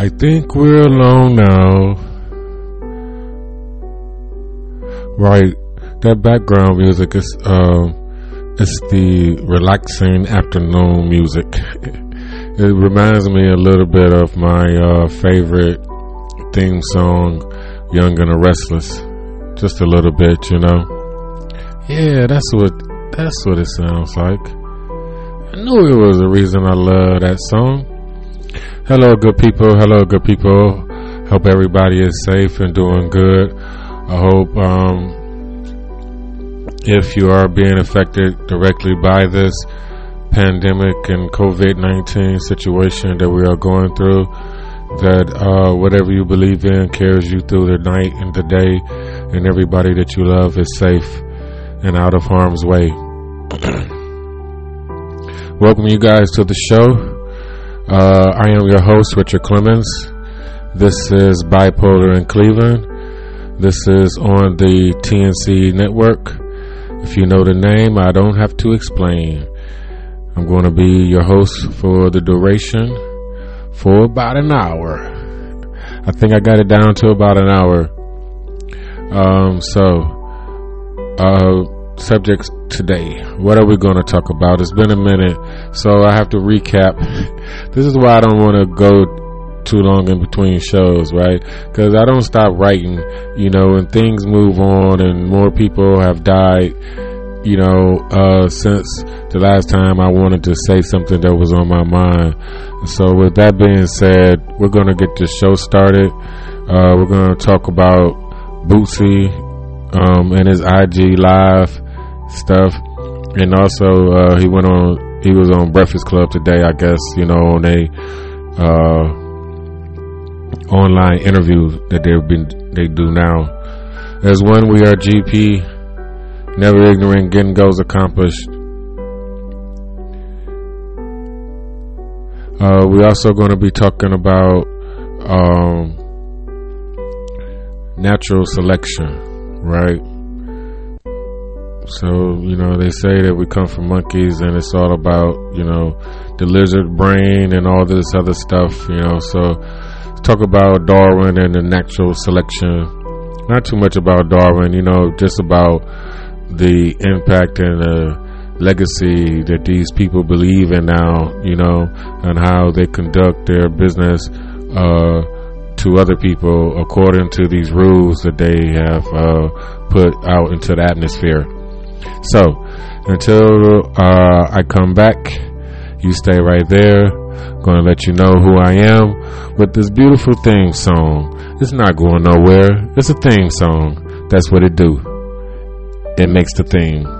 I think we're alone now. Right, that background music is um, it's the relaxing afternoon music. It reminds me a little bit of my uh, favorite theme song, "Young and the Restless." Just a little bit, you know. Yeah, that's what that's what it sounds like. I knew it was the reason I love that song. Hello, good people. Hello, good people. Hope everybody is safe and doing good. I hope um, if you are being affected directly by this pandemic and COVID 19 situation that we are going through, that uh, whatever you believe in carries you through the night and the day, and everybody that you love is safe and out of harm's way. Welcome, you guys, to the show. Uh, I am your host, Richard Clemens. This is Bipolar in Cleveland. This is on the TNC network. If you know the name, I don't have to explain. I'm going to be your host for the duration for about an hour. I think I got it down to about an hour. Um, so, uh, subjects today. What are we going to talk about? It's been a minute, so I have to recap. this is why I don't want to go too long in between shows, right? Because I don't stop writing, you know, and things move on and more people have died, you know, uh, since the last time I wanted to say something that was on my mind. So, with that being said, we're going to get this show started. Uh, we're going to talk about Boosie um, and his IG live stuff, and also uh, he went on. He was on Breakfast Club today, I guess. You know, on a uh, online interview that they've been they do now. As one, we are GP, never ignorant, getting goals accomplished. Uh, we're also going to be talking about um, natural selection, right? So, you know, they say that we come from monkeys and it's all about, you know, the lizard brain and all this other stuff, you know. So, talk about Darwin and the natural selection. Not too much about Darwin, you know, just about the impact and the legacy that these people believe in now, you know, and how they conduct their business uh, to other people according to these rules that they have uh, put out into the atmosphere. So, until uh, I come back, you stay right there. Gonna let you know who I am with this beautiful theme song. It's not going nowhere. It's a theme song. That's what it do. It makes the theme.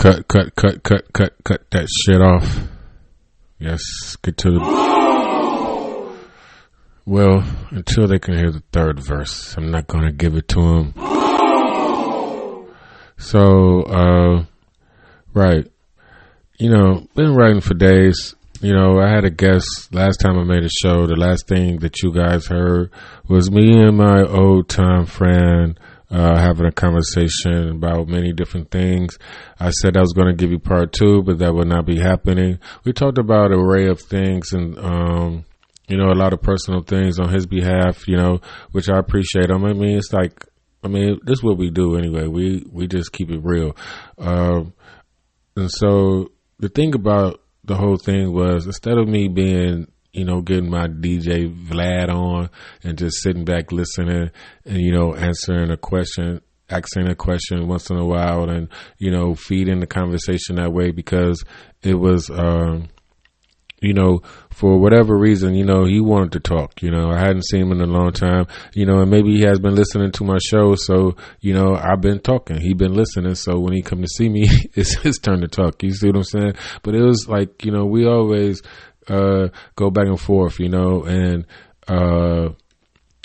Cut, cut, cut, cut, cut, cut that shit off. Yes, get to the. Well, until they can hear the third verse, I'm not gonna give it to them. So, uh, right. You know, been writing for days. You know, I had a guest last time I made a show. The last thing that you guys heard was me and my old time friend uh, having a conversation about many different things. I said I was going to give you part two, but that would not be happening. We talked about an array of things and, um, you know, a lot of personal things on his behalf, you know, which I appreciate. I mean, it's like, I mean, this is what we do anyway. We, we just keep it real. Um, and so the thing about the whole thing was instead of me being, you know, getting my DJ Vlad on and just sitting back listening and, you know, answering a question, asking a question once in a while and, you know, feeding the conversation that way because it was, um, you know, for whatever reason, you know, he wanted to talk. You know, I hadn't seen him in a long time. You know, and maybe he has been listening to my show, so you know, I've been talking. He been listening, so when he come to see me, it's his turn to talk. You see what I'm saying? But it was like, you know, we always uh, go back and forth, you know, and uh,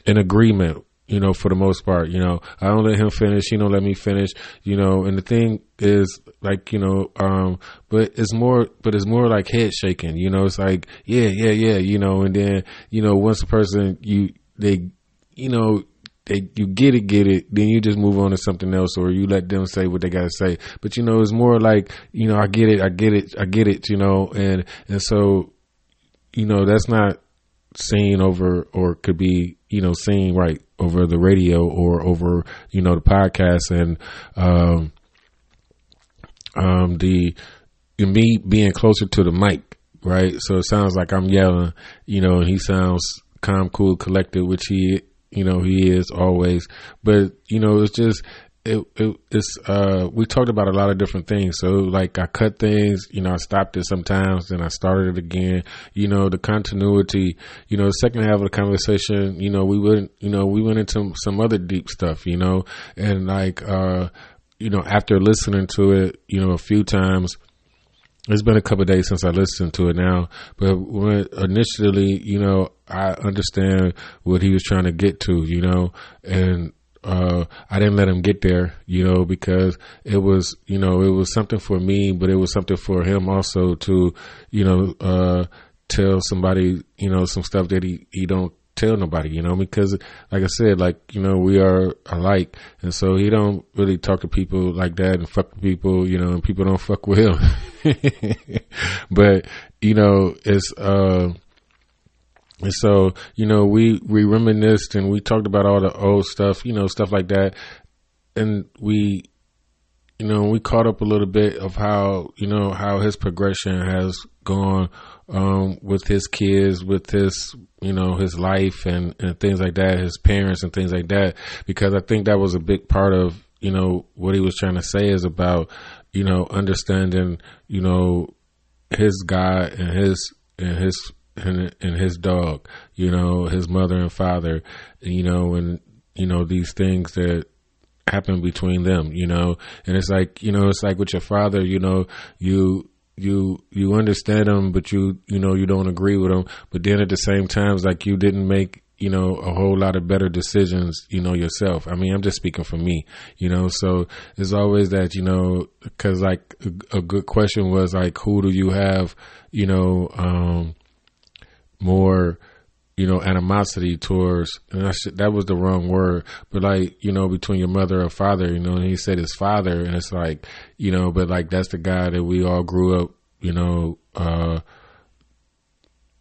in agreement you know, for the most part, you know, I don't let him finish. He don't let me finish, you know, and the thing is like, you know, um, but it's more, but it's more like head shaking, you know, it's like, yeah, yeah, yeah, you know, and then, you know, once a person, you, they, you know, they, you get it, get it, then you just move on to something else or you let them say what they gotta say. But, you know, it's more like, you know, I get it, I get it, I get it, you know, and, and so, you know, that's not seen over or could be, you know, seen right over the radio or over you know the podcast and um, um, the me being closer to the mic, right? So it sounds like I'm yelling, you know, and he sounds calm, cool, collected, which he you know he is always. But you know, it's just it, it it's uh we talked about a lot of different things. So like i cut things you know i stopped it sometimes then i started it again. You know the continuity you know the second half of the conversation you know we went you know we went into some other deep stuff you know. And like uh you know after listening to it you know a few times it's been a couple days since I listened to it now, but when initially, you know, I understand what he was trying to get to, you know, and uh, I didn't let him get there, you know, because it was, you know, it was something for me, but it was something for him also to, you know, uh, tell somebody, you know, some stuff that he, he don't tell nobody, you know, because like I said, like, you know, we are alike. And so he don't really talk to people like that and fuck people, you know, and people don't fuck with him. but, you know, it's, uh, and so, you know, we, we reminisced and we talked about all the old stuff, you know, stuff like that. And we, you know, we caught up a little bit of how, you know, how his progression has gone, um, with his kids, with his, you know, his life and, and things like that, his parents and things like that, because I think that was a big part of, you know, what he was trying to say is about, you know, understanding, you know, his God and his, and his and, and his dog, you know, his mother and father, you know, and, you know, these things that happen between them, you know, and it's like, you know, it's like with your father, you know, you, you, you understand him, but you, you know, you don't agree with him. But then at the same time, it's like you didn't make, you know, a whole lot of better decisions, you know, yourself. I mean, I'm just speaking for me, you know, so it's always that, you know, cause like a, a good question was like, who do you have, you know, um, more you know animosity towards and that was the wrong word but like you know between your mother or father you know and he said his father and it's like you know but like that's the guy that we all grew up you know uh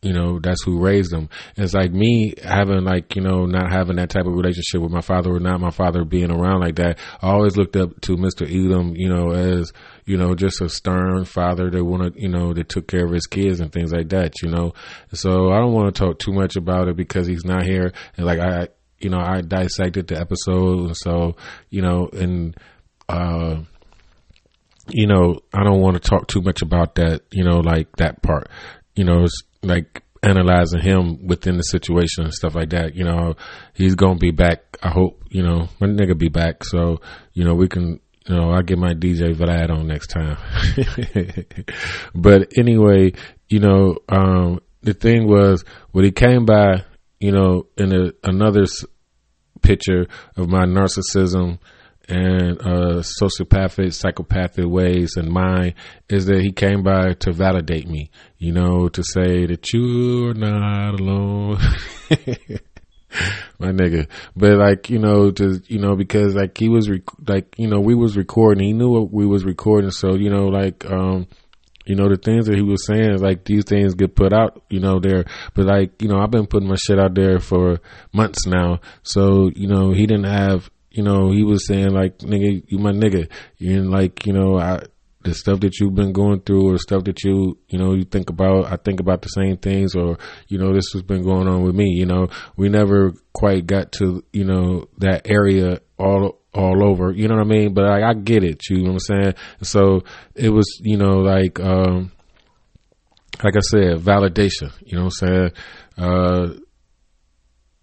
you know that's who raised them. And it's like me having like you know not having that type of relationship with my father or not my father being around like that. I always looked up to mr edom you know as you know just a stern father that wanted you know that took care of his kids and things like that you know. So i don't want to talk too much about it because he's not here. And like i you know i dissected the episode and so you know and uh you know, I don't want to talk too much about that, you know, like that part. You know, it's like analyzing him within the situation and stuff like that. You know, he's gonna be back. I hope. You know, my nigga be back. So you know, we can. You know, I get my DJ Vlad on next time. but anyway, you know, um, the thing was when he came by, you know, in a, another picture of my narcissism and uh, sociopathic, psychopathic ways and mine is that he came by to validate me, you know, to say that you're not alone. My nigga, but like you know, to you know, because like he was rec- like you know, we was recording. He knew what we was recording, so you know, like um, you know, the things that he was saying, like these things get put out, you know, there. But like, you know, I've been putting my shit out there for months now. So, you know, he didn't have, you know, he was saying like, nigga, you my nigga. And like, you know, I, the stuff that you've been going through or stuff that you, you know, you think about, I think about the same things or, you know, this has been going on with me, you know, we never quite got to, you know, that area all, all over, you know what I mean? But I, I get it, you know what I'm saying? So it was, you know, like, um, like I said, validation, you know what I'm saying? Uh,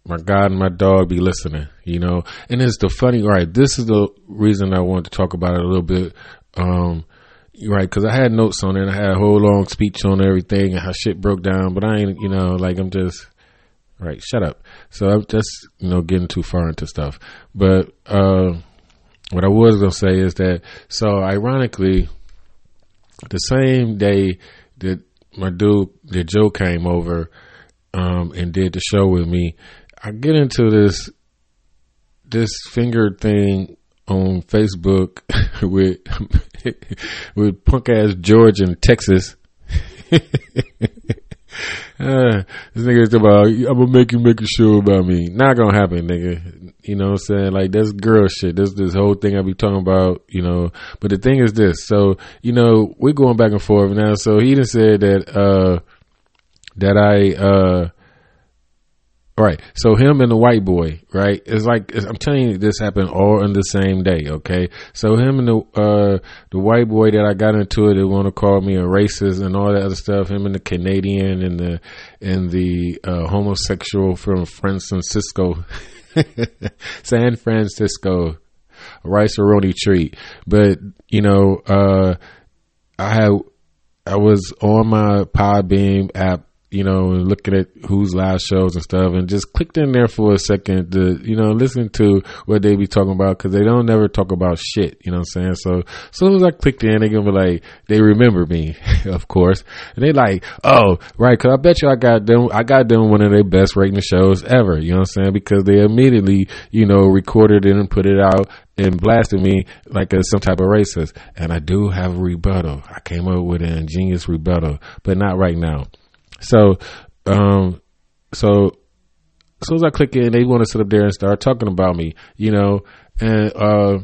my God and my dog be listening, you know, and it's the funny, right? This is the reason I wanted to talk about it a little bit. Um, right? Because I had notes on it. I had a whole long speech on everything and how shit broke down. But I ain't, you know, like I'm just right. Shut up. So I'm just, you know, getting too far into stuff. But uh, what I was gonna say is that so ironically, the same day that my dude, that Joe came over um, and did the show with me, I get into this this finger thing on Facebook with with punk ass George in Texas. Uh, this nigga is about I'm gonna make you make a show about me. Not gonna happen, nigga. You know what I'm saying? Like that's girl shit. That's this whole thing I be talking about, you know. But the thing is this, so, you know, we're going back and forth now. So he done said that uh that I uh Right. So him and the white boy, right? It's like it's, I'm telling you, this happened all in the same day. Okay. So him and the uh the white boy that I got into it, they want to call me a racist and all that other stuff. Him and the Canadian and the and the uh, homosexual from San Francisco, San Francisco, rice roni treat. But you know, uh I had I was on my Podbean app you know, looking at who's live shows and stuff, and just clicked in there for a second to, you know, listen to what they be talking about because they don't never talk about shit. You know what I'm saying? So as soon as I clicked in, they gonna be like, they remember me, of course, and they like, oh, right, because I bet you I got them, I got them one of their best rating shows ever. You know what I'm saying? Because they immediately, you know, recorded it and put it out and blasted me like as some type of racist. And I do have a rebuttal. I came up with an ingenious rebuttal, but not right now. So, um, so as soon as I click in, they want to sit up there and start talking about me, you know, and, uh,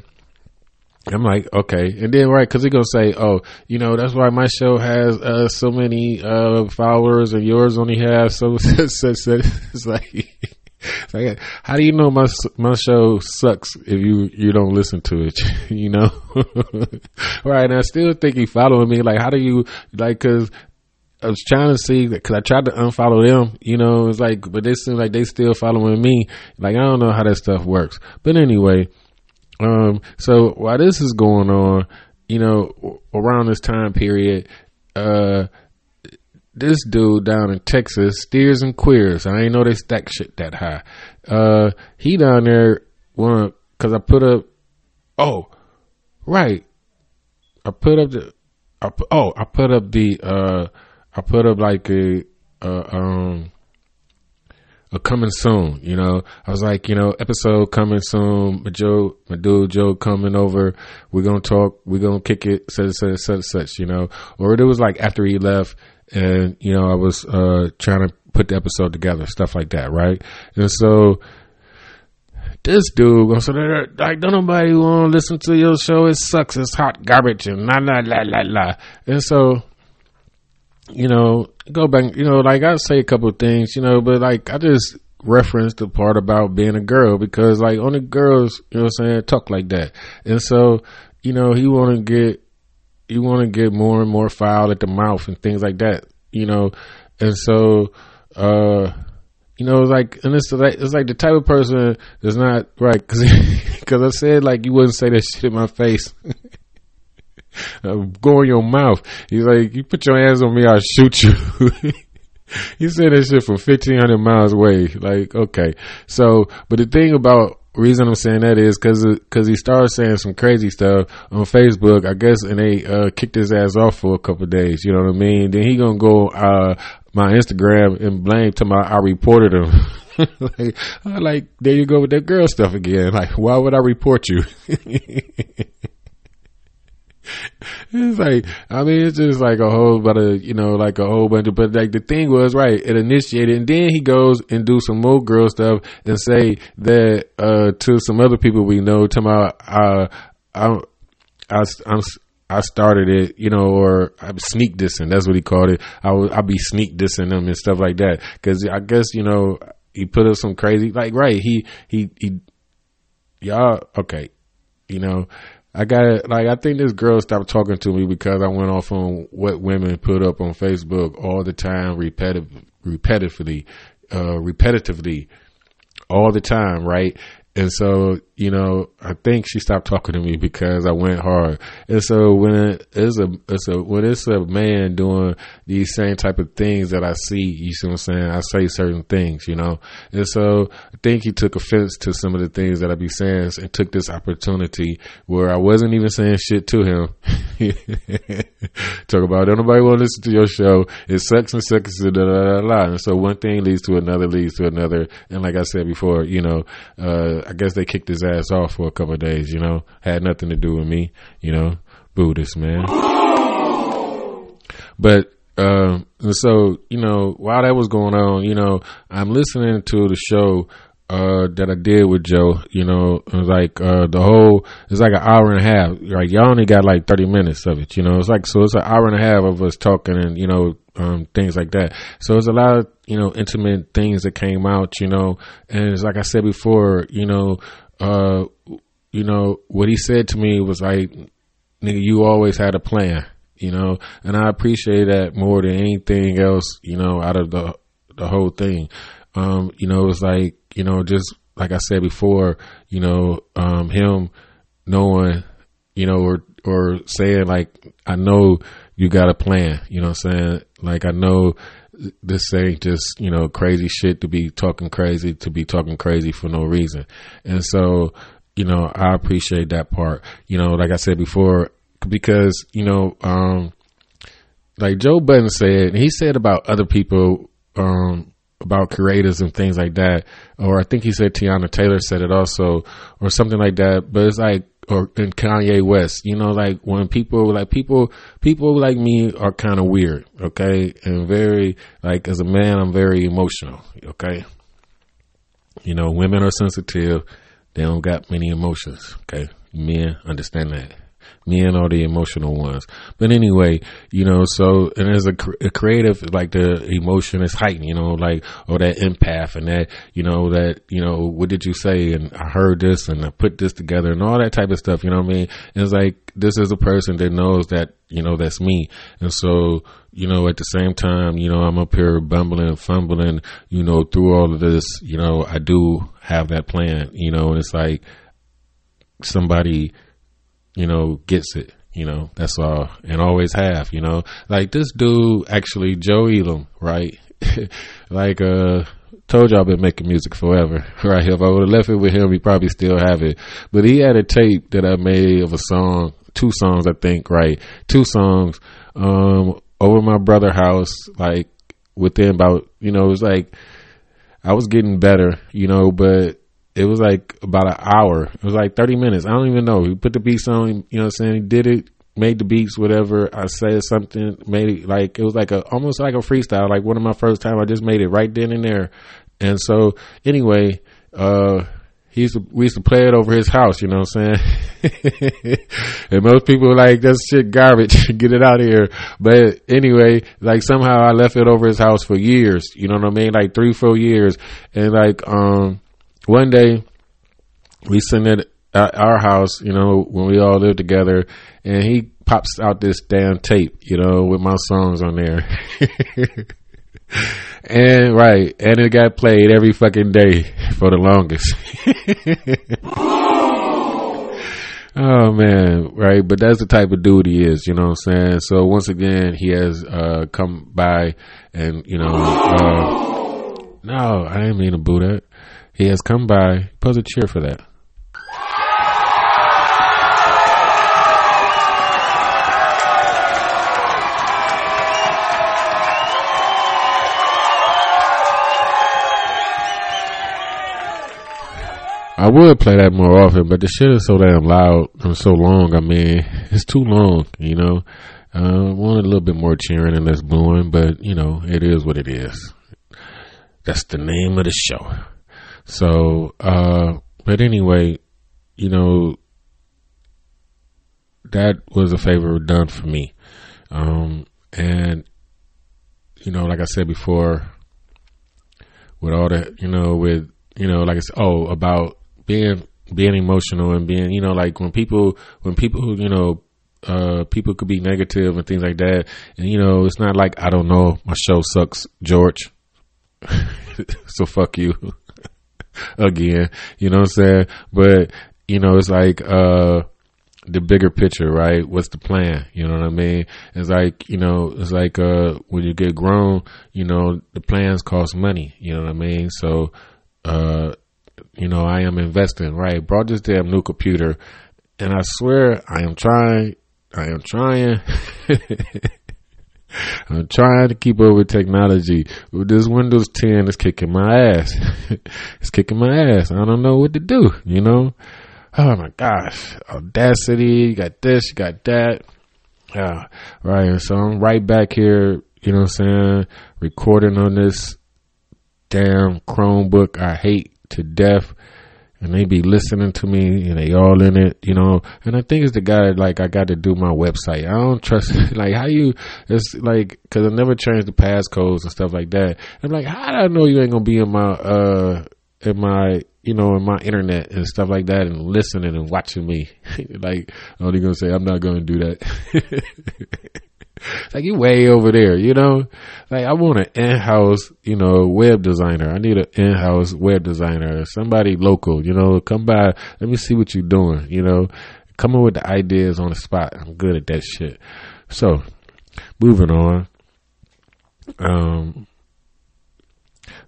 I'm like, okay. And then, right, cause they're going to say, oh, you know, that's why my show has, uh, so many, uh, followers and yours only has so, such, such. It's like, it's like, how do you know my, my show sucks if you, you don't listen to it, you know? right. And I still think he following me. Like, how do you, like, cause I was trying to see because I tried to unfollow them. You know, it's like, but they seem like they still following me. Like I don't know how that stuff works. But anyway, um, so while this is going on, you know, around this time period, uh, this dude down in Texas, Steers and Queers. I ain't know they stack shit that high. Uh, he down there, one because I put up. Oh, right. I put up the. I oh, I put up the. uh I put up like a, a um a coming soon, you know. I was like, you know, episode coming soon. My Joe, my dude Joe coming over. We're gonna talk. We're gonna kick it. Such such such such, you know. Or it was like after he left, and you know, I was uh trying to put the episode together, stuff like that, right? And so this dude so like don't nobody want to listen to your show. It sucks. It's hot garbage and la la la la la. And so you know, go back, you know, like I say a couple things, you know, but like I just referenced the part about being a girl because like only girls, you know what I'm saying, talk like that. And so, you know, he want to get, he want to get more and more foul at the mouth and things like that, you know. And so, uh, you know, like, and it's like, it's like the type of person that's not right. Cause, cause I said like, you wouldn't say that shit in my face. uh, go in your mouth. He's like, you put your hands on me, I'll shoot you. he said that shit from 1500 miles away. Like, okay. So, but the thing about, reason I'm saying that is cause, cause he started saying some crazy stuff on Facebook, I guess, and they, uh, kicked his ass off for a couple days. You know what I mean? Then he gonna go, uh, my Instagram and blame to my, I reported him. like, like, there you go with that girl stuff again. Like, why would I report you? it's like I mean it's just like a whole but a you know like a whole bunch of but like the thing was right it initiated and then he goes and do some more girl stuff and say that uh to some other people we know to my uh I I I'm I started it, you know, or I'm sneak dissing. That's what he called it. I would, I'll be sneak dissing them and stuff like that. Cause I guess, you know, he put up some crazy, like, right. He, he, he, y'all, okay. You know, I got like I think this girl stopped talking to me because I went off on what women put up on Facebook all the time, repetitive, repetitively, uh, repetitively, all the time, right? And so you know, I think she stopped talking to me because I went hard. And so when it is a, it's a, when it's a man doing these same type of things that I see, you see what I'm saying? I say certain things, you know? And so I think he took offense to some of the things that I be saying and took this opportunity where I wasn't even saying shit to him. Talk about, don't nobody want to listen to your show. It sucks and sucks and da da da da. And so one thing leads to another, leads to another. And like I said before, you know, uh, I guess they kicked his ass off for a couple days, you know, had nothing to do with me, you know, Buddhist man. But, um, so, you know, while that was going on, you know, I'm listening to the show, uh, that I did with Joe, you know, like, uh, the whole, it's like an hour and a half. Like, y'all only got like 30 minutes of it, you know, it's like, so it's an hour and a half of us talking and, you know, um, things like that. So it's a lot of, you know, intimate things that came out, you know, and it's like I said before, you know, uh, you know, what he said to me was like, nigga, you always had a plan, you know, and I appreciate that more than anything else, you know, out of the, the whole thing. Um, you know, it was like, you know, just like I said before, you know, um, him knowing, you know, or, or saying like, I know you got a plan, you know what I'm saying? Like, I know this ain't just, you know, crazy shit to be talking crazy, to be talking crazy for no reason. And so, you know, I appreciate that part, you know, like I said before, because, you know, um, like Joe Budden said, he said about other people, um, about creators and things like that, or I think he said Teyana Taylor said it also, or something like that. But it's like, or in Kanye West, you know, like when people, like people, people like me are kind of weird, okay, and very, like as a man, I'm very emotional, okay. You know, women are sensitive; they don't got many emotions, okay. Men understand that men are the emotional ones. But anyway, you know, so, and as a, a, creative, like the emotion is heightened, you know, like, or that empath and that, you know, that, you know, what did you say? And I heard this and I put this together and all that type of stuff, you know what I mean? And it's like, this is a person that knows that, you know, that's me. And so, you know, at the same time, you know, I'm up here bumbling, and fumbling, you know, through all of this, you know, I do have that plan, you know, and it's like somebody, you know, gets it. You know, that's all, and always have. You know, like this dude actually, Joe Elam, right? like, uh, told y'all I've been making music forever, right? If I would have left it with him, he probably still have it. But he had a tape that I made of a song, two songs, I think, right? Two songs, um, over my brother house, like within about, you know, it was like, I was getting better, you know, but it was like about an hour. It was like 30 minutes. I don't even know. He put the beats on, you know what I'm saying? He did it, made the beats, whatever. I said something, made it like, it was like a, almost like a freestyle, like one of my first time. I just made it right then and there. And so anyway, uh, he used to, we used to play it over his house, you know what I'm saying? and most people were like, that's shit garbage. Get it out of here. But anyway, like somehow I left it over his house for years. You know what I mean? Like three, four years. And like, um, one day we sitting at our house, you know, when we all lived together, and he pops out this damn tape, you know, with my songs on there. and right, and it got played every fucking day for the longest. oh man, right, but that's the type of dude he is, you know what I'm saying? So once again, he has uh come by and, you know, uh no, I didn't mean to boo that. He has come by. Pose a cheer for that. I would play that more often, but the shit is so damn loud and so long. I mean, it's too long, you know. Uh, want a little bit more cheering and less booing, but you know, it is what it is. That's the name of the show. So, uh, but anyway, you know, that was a favor done for me. Um, and, you know, like I said before, with all that, you know, with, you know, like I said, oh, about being, being emotional and being, you know, like when people, when people, you know, uh, people could be negative and things like that. And, you know, it's not like, I don't know, my show sucks, George. so fuck you. Again. You know what I'm saying? But you know, it's like uh the bigger picture, right? What's the plan? You know what I mean? It's like, you know, it's like uh when you get grown, you know, the plans cost money, you know what I mean? So uh you know, I am investing, right? Brought this damn new computer and I swear I am trying I am trying I'm trying to keep up with technology. This Windows 10 is kicking my ass. it's kicking my ass. I don't know what to do, you know? Oh my gosh. Audacity, you got this, you got that. Yeah. Right. So I'm right back here, you know what I'm saying? Recording on this damn Chromebook I hate to death and they be listening to me and they all in it, you know. And I think it's the guy like I got to do my website. I don't trust like how you. It's like because I never changed the passcodes and stuff like that. I'm like, how do I know you ain't gonna be in my uh in my you know in my internet and stuff like that and listening and watching me? like I'm only gonna say I'm not gonna do that. like you way over there, you know. Like I want an in-house, you know, web designer. I need an in-house web designer, somebody local, you know. Come by, let me see what you're doing, you know. Come up with the ideas on the spot. I'm good at that shit. So, moving on. Um,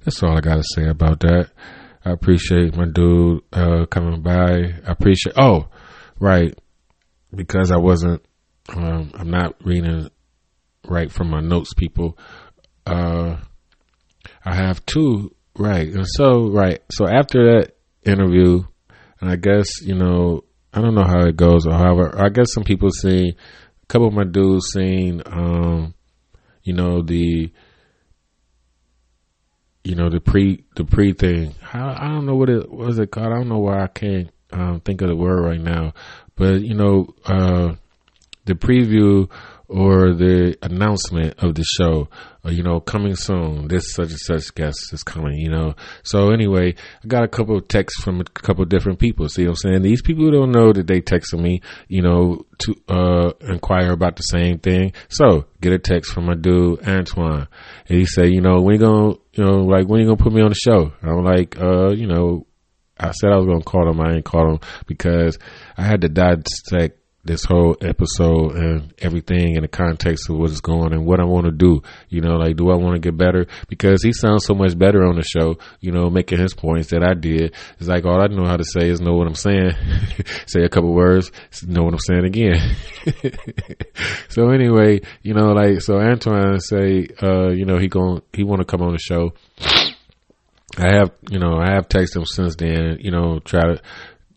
that's all I gotta say about that. I appreciate my dude uh, coming by. I appreciate. Oh, right, because I wasn't. Um, I'm not reading right from my notes, people. Uh, I have two, right. And so, right. So after that interview, and I guess, you know, I don't know how it goes or however, I guess some people seen, a couple of my dudes seen, um, you know, the, you know, the pre, the pre thing. I, I don't know what it, what is it called? I don't know why I can't, um, think of the word right now, but you know, uh, the preview or the announcement of the show, or, you know, coming soon, this such and such guest is coming, you know. So anyway, I got a couple of texts from a couple of different people. See what I'm saying? These people don't know that they texted me, you know, to uh inquire about the same thing. So get a text from my dude Antoine, and he say, you know, when you gonna, you know, like when you gonna put me on the show? I'm like, uh, you know, I said I was gonna call him. I ain't call him because I had to dissect this whole episode and everything in the context of what's going on and what I want to do. You know, like, do I want to get better? Because he sounds so much better on the show, you know, making his points that I did. It's like, all I know how to say is know what I'm saying. say a couple words, know what I'm saying again. so anyway, you know, like, so Antoine say, uh, you know, he going he want to come on the show. I have, you know, I have texted him since then, you know, try to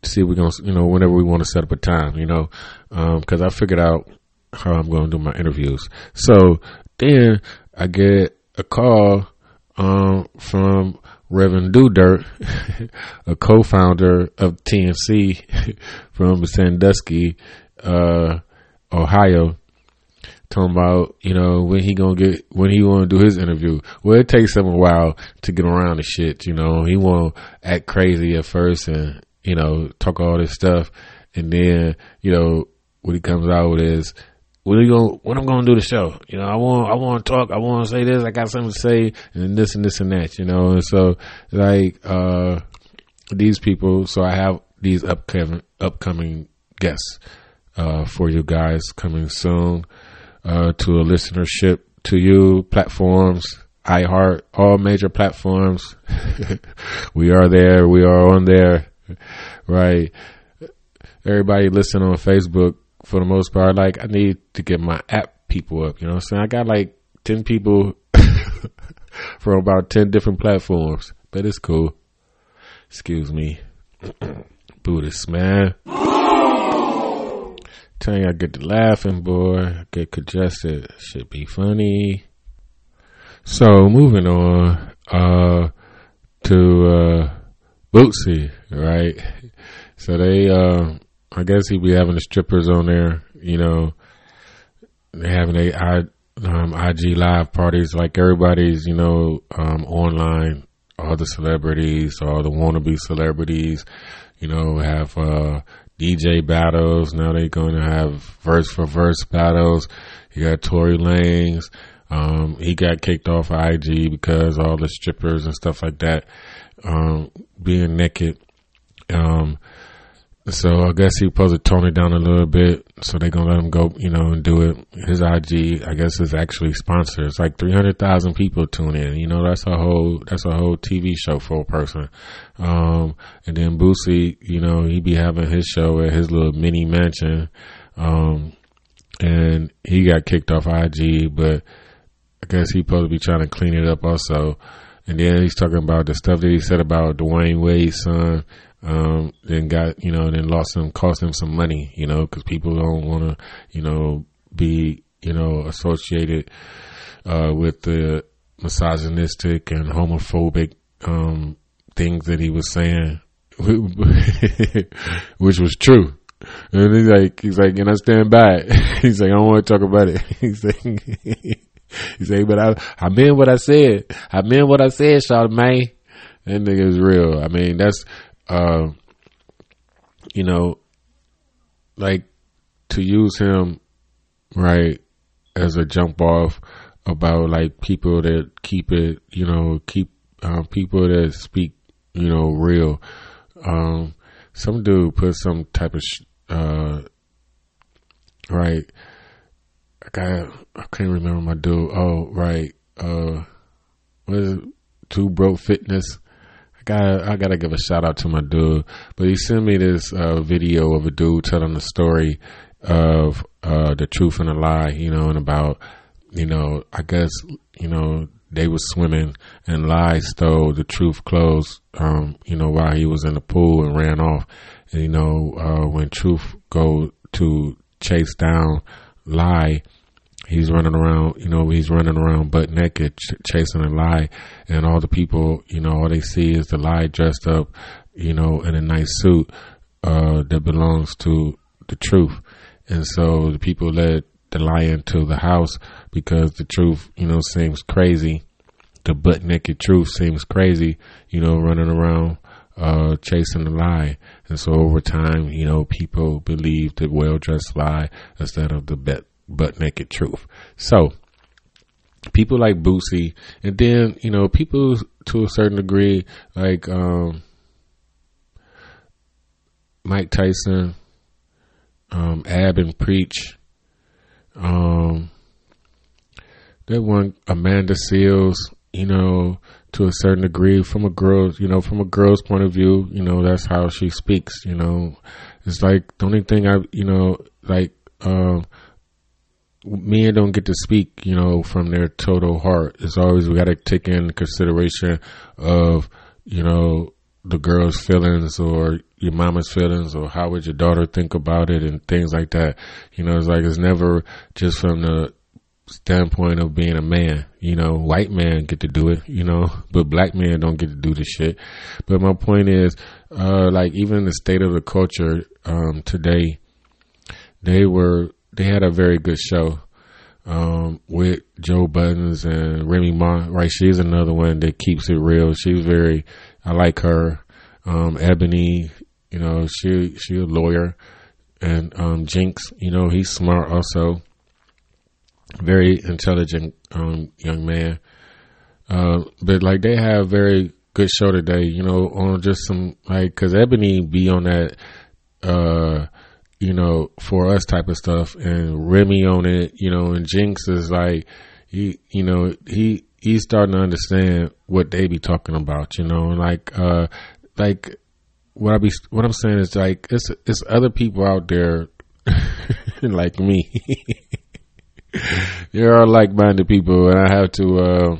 see we're gonna, you know, whenever we want to set up a time, you know, because um, I figured out how I'm to do my interviews. So then I get a call um, from Reverend Do Dirt, a co-founder of TNC from Sandusky, uh, Ohio, talking about you know when he gonna get when he want to do his interview. Well, it takes him a while to get around the shit. You know, he want to act crazy at first and you know talk all this stuff, and then you know what he comes out with is. When are you going? I'm to do the show? You know, I want, I want to talk. I want to say this. I got something to say, and this and this and that. You know, and so like uh these people. So I have these upcoming upcoming guests uh for you guys coming soon uh, to a listenership to you platforms, iHeart, all major platforms. we are there. We are on there, right? Everybody listen on Facebook for the most part. Like I need to get my app people up. You know what I'm saying? I got like 10 people from about 10 different platforms, but it's cool. Excuse me. Buddhist, man. Tell you I get to laughing, boy. Get congested. Should be funny. So moving on, uh, to, uh, Boosie, right? So they, uh, I guess he'd be having the strippers on there, you know, they having a um, IG live parties like everybody's, you know, um, online, all the celebrities, all the wannabe celebrities, you know, have, uh, DJ battles. Now they're going to have verse for verse battles. You got Tory Lanez. Um, he got kicked off of IG because all the strippers and stuff like that. um, being naked. Um, so I guess he supposed to tone it down a little bit. So they're gonna let him go, you know, and do it. His IG, I guess, is actually sponsored. It's like three hundred thousand people tune in. You know, that's a whole that's a whole TV show for a person. Um, and then Boosie, you know, he be having his show at his little mini mansion. Um, and he got kicked off IG, but I guess he supposed to be trying to clean it up also. And then he's talking about the stuff that he said about Dwyane Wade's son. Um, then got, you know, then lost him, cost him some money, you know, cause people don't want to, you know, be, you know, associated, uh, with the misogynistic and homophobic, um, things that he was saying, which was true. And he's like, he's like, and I stand by. He's like, I don't want to talk about it. He's like, he's like, but I, I meant what I said. I meant what I said, Charlamagne. That nigga is real. I mean, that's, uh, you know, like to use him, right, as a jump off about like people that keep it, you know, keep, um, people that speak, you know, real. Um, some dude put some type of, sh- uh, right. I got, I can't remember my dude. Oh, right. Uh, what is it? Two Broke Fitness. I got, I gotta give a shout out to my dude. But he sent me this uh, video of a dude telling the story of uh, the truth and the lie. You know, and about, you know, I guess, you know, they were swimming and lie stole the truth clothes. Um, you know, while he was in the pool and ran off. And, you know, uh, when truth go to chase down lie he's running around you know he's running around butt naked ch- chasing a lie. And all the people you know all they see is the lie dressed up you know in a nice suit uh that belongs to the truth. And so the people let the lie into the house because the truth you know seems crazy. The butt naked truth seems crazy you know running around uh, chasing the lie. And so over time, you know, people believe the well dressed lie instead of the butt, butt naked truth. So people like Boosie, and then, you know, people to a certain degree, like, um, Mike Tyson, um, Ab and Preach, um, that one, Amanda Seales, you know, to a certain degree from a girl's, you know, from a girl's point of view, you know, that's how she speaks, you know. It's like the only thing I, you know, like, um, men don't get to speak, you know, from their total heart. It's always, we got to take in consideration of, you know, the girl's feelings or your mama's feelings or how would your daughter think about it and things like that. You know, it's like, it's never just from the, standpoint of being a man. You know, white men get to do it, you know, but black men don't get to do the shit. But my point is, uh, like even the state of the culture, um, today, they were, they had a very good show, um, with Joe Budden and Remy Ma, right? She's another one that keeps it real. She's very, I like her. Um, Ebony, you know, she, she a lawyer and, um, Jinx, you know, he's smart also very intelligent um, young man. Uh, but like they have very good show today, you know, on just some like because Ebony be on that, uh, you know, for us type of stuff, and Remy on it, you know, and Jinx is like he, you know, he he's starting to understand what they be talking about, you know, and like uh, like what I be what I'm saying is like it's it's other people out there like me. there are like-minded people, and I have to uh,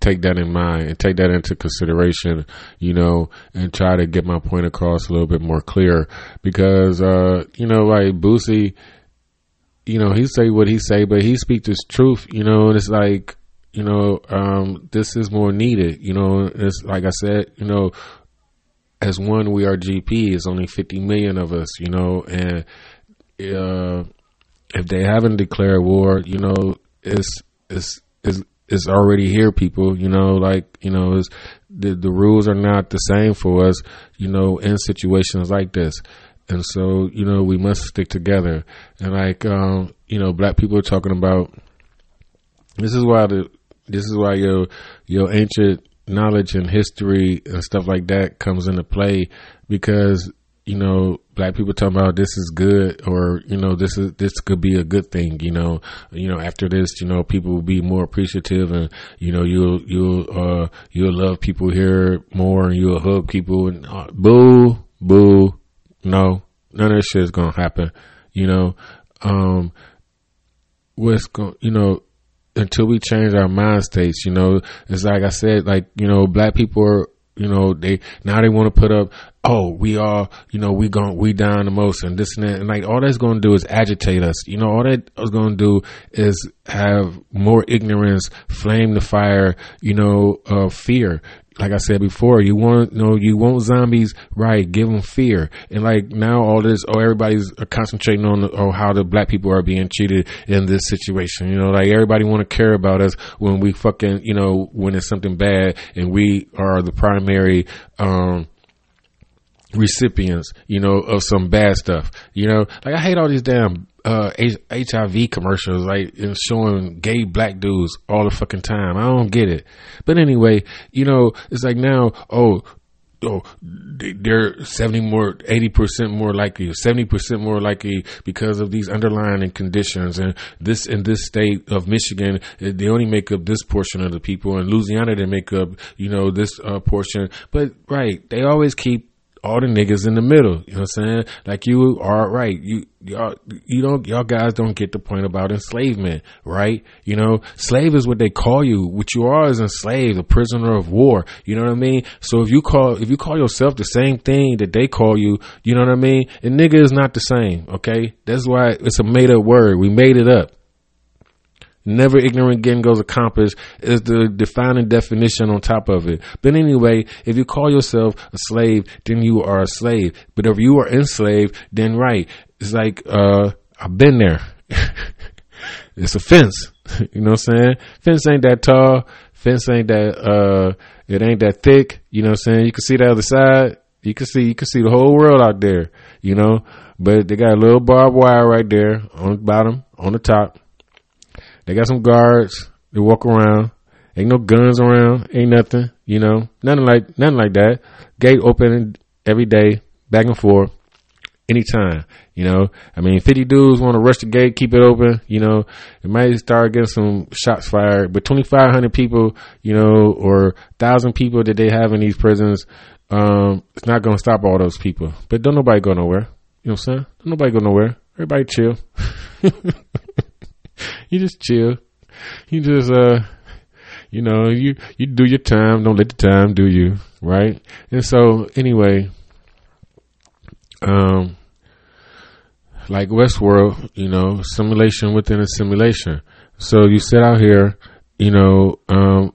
take that in mind and take that into consideration, you know, and try to get my point across a little bit more clear. Because, uh, you know, like Boosie, you know, he say what he say, but he speak this truth, you know, and it's like, you know, um, this is more needed, you know. It's like I said, you know, as one, we are GP. It's only 50 million of us, you know, and, uh, if they haven't declared war, you know, it's it's it's already here, people. You know, like you know, it's, the the rules are not the same for us. You know, in situations like this, and so you know, we must stick together. And like um, you know, black people are talking about. This is why the this is why your your ancient knowledge and history and stuff like that comes into play because you know black people talking about this is good or you know this is this could be a good thing you know. You know after this you know people will be more appreciative and you know you'll you'll uh you'll love people here more and you'll hug people and uh, boo boo no. None of this shit is gonna happen you know. Um what's going you know until we change our mind states you know. It's like i said like you know black people are you know they now they want to put up oh we are you know we going we down the most and this and that and like all that's going to do is agitate us you know all that is going to do is have more ignorance flame the fire you know of fear like I said before, you want you know you want zombies, right? Give them fear, and like now all this, oh everybody's concentrating on oh how the black people are being treated in this situation. You know, like everybody want to care about us when we fucking you know when it's something bad, and we are the primary. um recipients, you know, of some bad stuff. You know, like I hate all these damn uh, HIV commercials, like showing gay black dudes all the fucking time. I don't get it. But anyway, you know, it's like now, oh, oh, they're 70 more, 80% more likely, 70% more likely because of these underlying conditions. And this, in this state of Michigan, they only make up this portion of the people. In Louisiana, they make up, you know, this uh, portion. But, right, they always keep all the niggas in the middle. You know what I'm saying? Like you are right. You y'all you don't y'all guys don't get the point about enslavement, right? You know, slave is what they call you. What you are is enslaved, a prisoner of war. You know what I mean? So if you call if you call yourself the same thing that they call you, you know what I mean? And nigga is not the same, okay? That's why it's a made up word. We made it up. Never ignorant again goes accomplished is the defining definition on top of it. But anyway, if you call yourself a slave, then you are a slave. But if you are enslaved, then right. It's like, uh, I've been there. it's a fence. you know what I'm saying? Fence ain't that tall. Fence ain't that, uh, it ain't that thick. You know what I'm saying? You can see the other side. You can see, you can see the whole world out there, you know, but they got a little barbed wire right there on the bottom, on the top they got some guards. They walk around. Ain't no guns around. Ain't nothing. You know, nothing like nothing like that. Gate open every day, back and forth, anytime. You know, I mean, fifty dudes want to rush the gate, keep it open. You know, it might start getting some shots fired. But twenty five hundred people, you know, or thousand people that they have in these prisons, um, it's not gonna stop all those people. But don't nobody go nowhere. You know what I'm saying? Don't nobody go nowhere. Everybody chill. you just chill. You just uh you know, you you do your time, don't let the time do you, right? And so anyway, um like Westworld, you know, simulation within a simulation. So you sit out here, you know, um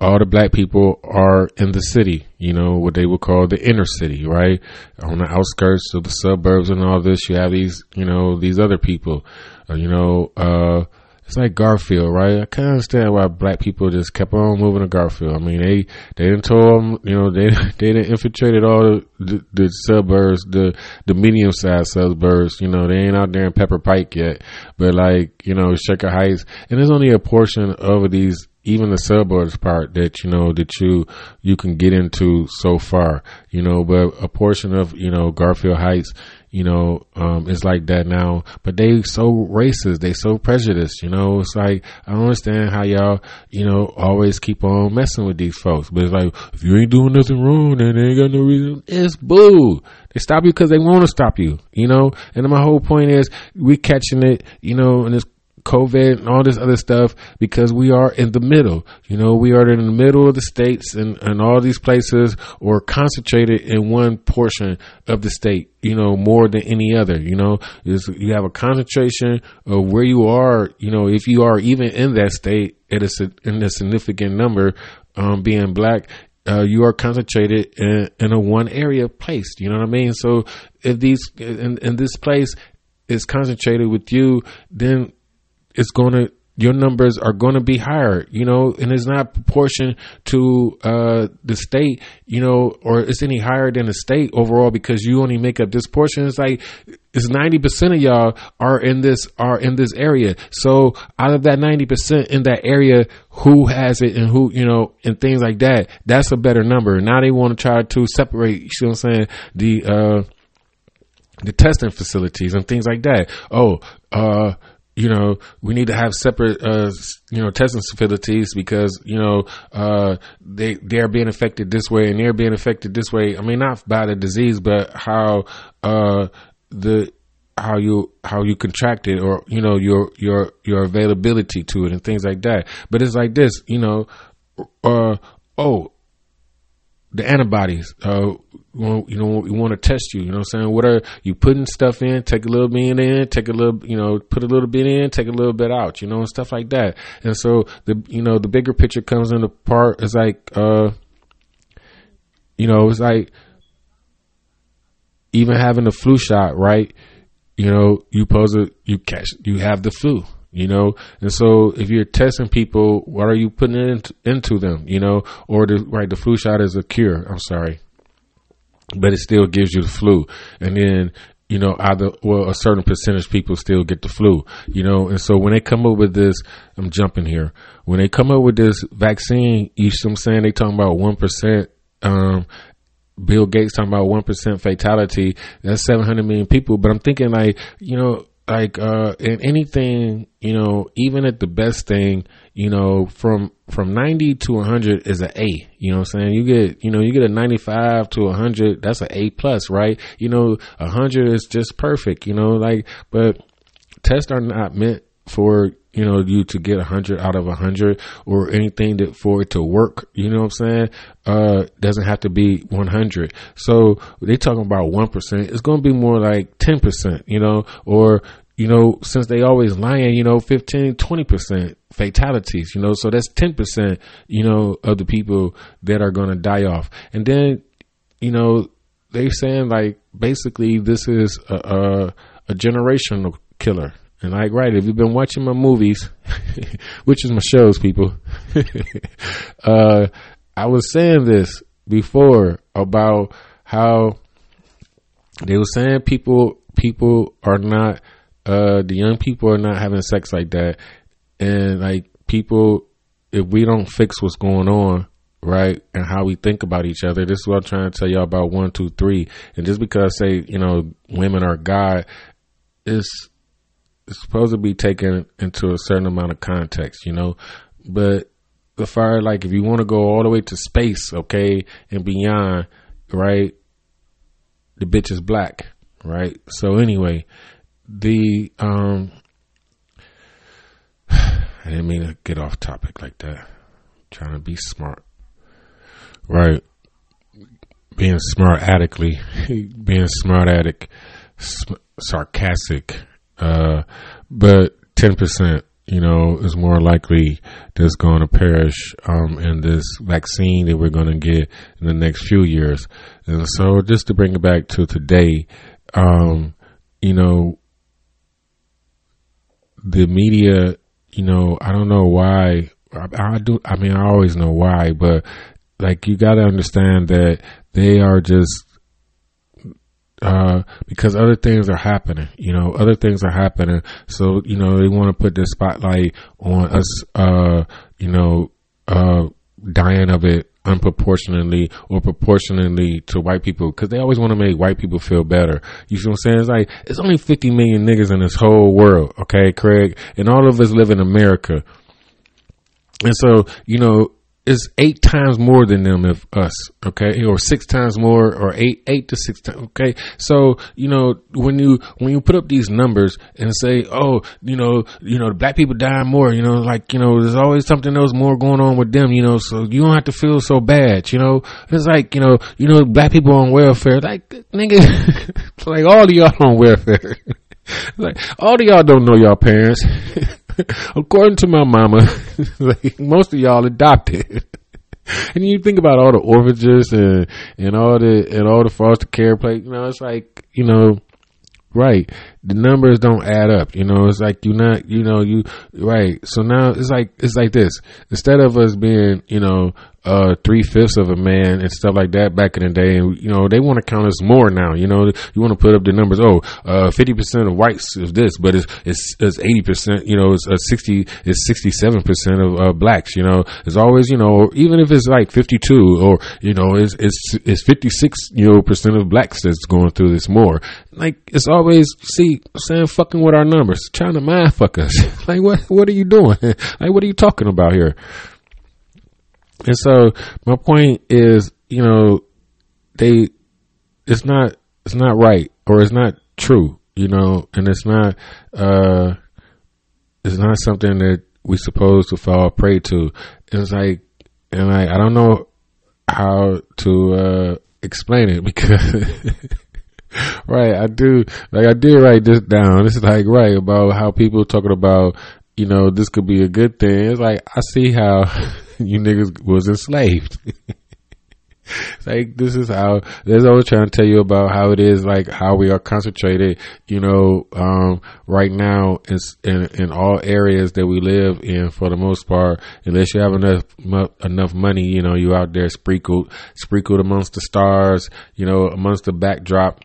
all the black people are in the city, you know, what they would call the inner city, right? On the outskirts of the suburbs and all this, you have these, you know, these other people, uh, you know, uh, it's like Garfield, right? I can't understand why black people just kept on moving to Garfield. I mean, they they didn't tell them, you know, they they didn't infiltrated all the, the suburbs, the the medium sized suburbs. You know, they ain't out there in Pepper Pike yet, but like you know, Shaker Heights, and there's only a portion of these even the suburbs part that you know that you you can get into so far you know but a portion of you know garfield heights you know, um, like that now. But they so racist, they so prejudiced, you know. It's like I don't understand how y'all, you know, always keep on messing with these folks. But it's like if you ain't doing nothing wrong, then they ain't got no reason. It's boo. They stop you because they want to stop you, you know. And my whole point is we catching it, you know, and it's COVID and all this other stuff because we are in the middle. You know, we are in the middle of the states and, and all these places or concentrated in one portion of the state, you know, more than any other. You know, is you have a concentration of where you are, you know, if you are even in that state it is a, in a significant number, um, being black, uh, you are concentrated in, in, a one area place. You know what I mean? So if these in, in this place is concentrated with you, then it's going to your numbers are going to be higher, you know, and it's not proportion to uh, the state, you know, or it's any higher than the state overall because you only make up this portion. It's like it's ninety percent of y'all are in this are in this area. So out of that ninety percent in that area, who has it and who you know and things like that, that's a better number. Now they want to try to separate. You know what I'm saying? The uh, the testing facilities and things like that. Oh, uh, you know, we need to have separate, uh, you know, testing facilities because, you know, uh, they, they're being affected this way and they're being affected this way. I mean, not by the disease, but how, uh, the, how you, how you contract it or, you know, your, your, your availability to it and things like that. But it's like this, you know, uh, oh, the antibodies. Uh, you know, we want to test you. You know what I'm saying? What are you putting stuff in? Take a little bit in, take a little, you know, put a little bit in, take a little bit out. You know, and stuff like that. And so the, you know, the bigger picture comes into part. It's like, uh, you know, it's like even having a flu shot, right? You know, you pose a, you catch, you have the flu you know and so if you're testing people what are you putting into, into them you know or the right the flu shot is a cure i'm sorry but it still gives you the flu and then you know either well a certain percentage people still get the flu you know and so when they come up with this i'm jumping here when they come up with this vaccine you see i'm saying they talking about 1% um Bill Gates talking about one percent fatality. That's seven hundred million people. But I'm thinking like, you know, like uh in anything you know even at the best thing you know from from 90 to 100 is an a you know what i'm saying? You get you know you get a 95 to 100 that's an a plus right? You know 100 is just perfect you know like but tests are not meant for you know you to get a 100 out of a 100 or anything that for it to work you know what i'm saying? Uh doesn't have to be 100 so they talking about 1% it's going to be more like 10% you know? Or you know since they always lying you know 15 20% fatalities you know? So that's 10% you know of the people that are going to die off. And then you know they saying like basically this is a, a, a generational killer and like, right, if you've been watching my movies, which is my shows, people, uh, I was saying this before about how they were saying people people are not uh the young people are not having sex like that. And like people if we don't fix what's going on right and how we think about each other this is what i'm trying to tell y'all about one two three. And just because I say you know women are god is it's supposed to be taken into a certain amount of context, you know. But the fire, like, if you want to go all the way to space, okay, and beyond, right, the bitch is black, right? So anyway, the um, I didn't mean to get off topic like that. I'm trying to be smart, right? Being smart addictly, being smart addict, sarcastic uh, but 10%, you know, is more likely that's going to perish um, in this vaccine that we're going to get in the next few years. And so, just to bring it back to today, um, you know, the media, you know, I don't know why. I, I do. I mean, I always know why, but like you got to understand that they are just uh, because other things are happening. You know, other things are happening. So you know, they want to put the spotlight on us. Uh, you know, uh, dying of it unproportionately or proportionally to white people because they always want to make white people feel better. You see what I'm saying? It's like it's only 50 million niggas in this whole world, okay, Craig, and all of us live in America. And so, you know, is eight times more than them if us okay? Or six times more or eight eight to six times okay? So you know when you when you put up these numbers and say oh you know you know the black people dying more you know like you know there's always something else more going on with them you know so you don't have to feel so bad you know? It's like you know you know black people on welfare like nigga like all of y'all on welfare. Like all of y'all don't know y'all parents according to my mama, like most of y'all adopted. and you think about all the orphanages and and all the and all the foster care place, you know, it's like you know, right, the numbers don't add up. You know, it's like you're not, you know, you right. So now it's like it's like this. Instead of us being, you know, uh, three fifths of a man and stuff like that back in the day. And, you know, they want to count us more now. You know, you want to put up the numbers. Oh, uh, 50% of whites is this, but it's, it's, it's 80%, you know, it's uh, 60, it's 67% of, uh, blacks, you know, it's always, you know, even if it's like 52 or, you know, it's, it's, it's 56, you know, percent of blacks that's going through this more. Like, it's always, see, saying fucking with our numbers, trying to mind fuck us. like, what, what are you doing? like, what are you talking about here? And so my point is, you know, they, it's not, it's not right or it's not true, you know, and it's not, uh, it's not something that we supposed to fall prey to. It's like, and I, I don't know how to, uh, explain it because, right, I do, like I did write this down. Is like, right, about how people talking about, you know, this could be a good thing. It's like, I see how, you niggas was enslaved. like this is how there's always trying to tell you about how it is like how we are concentrated you know um, right now in, in, in all areas that we live in for the most part unless you have enough enough money you know you out there sprinkled sprinkled amongst the stars you know amongst the backdrop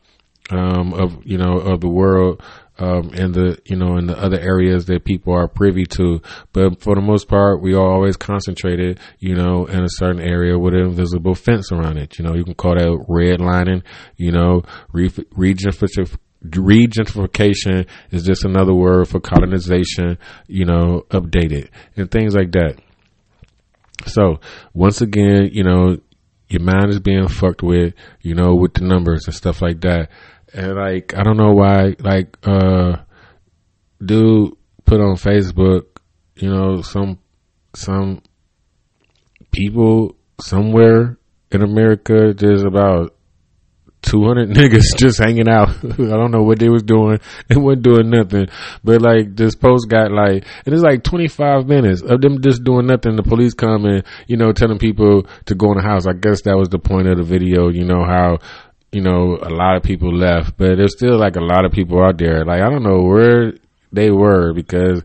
um, of you know of the world um, in the you know in the other areas that people are privy to. But for the most part, we are always concentrated, you know, in a certain area with an invisible fence around it. You know, you can call that redlining. You know, re- regentrification. Regentrification is just another word for colonization, you know, updated and things like that. So once again, you know, your mind is being fucked with, you know, with the numbers and stuff like that and like I don't know why like uh dude put on Facebook, you know, some some people somewhere in America there's about 200 niggas just hanging out. I don't know what they was doing. They weren't doing nothing. But like this post got like, and it's like 25 minutes of them just doing nothing. The police come and, you know, telling people to go in the house. I guess that was the point of the video. You know, how you know, a lot of people left, but there's still like a lot of people out there. Like I don't know where they were because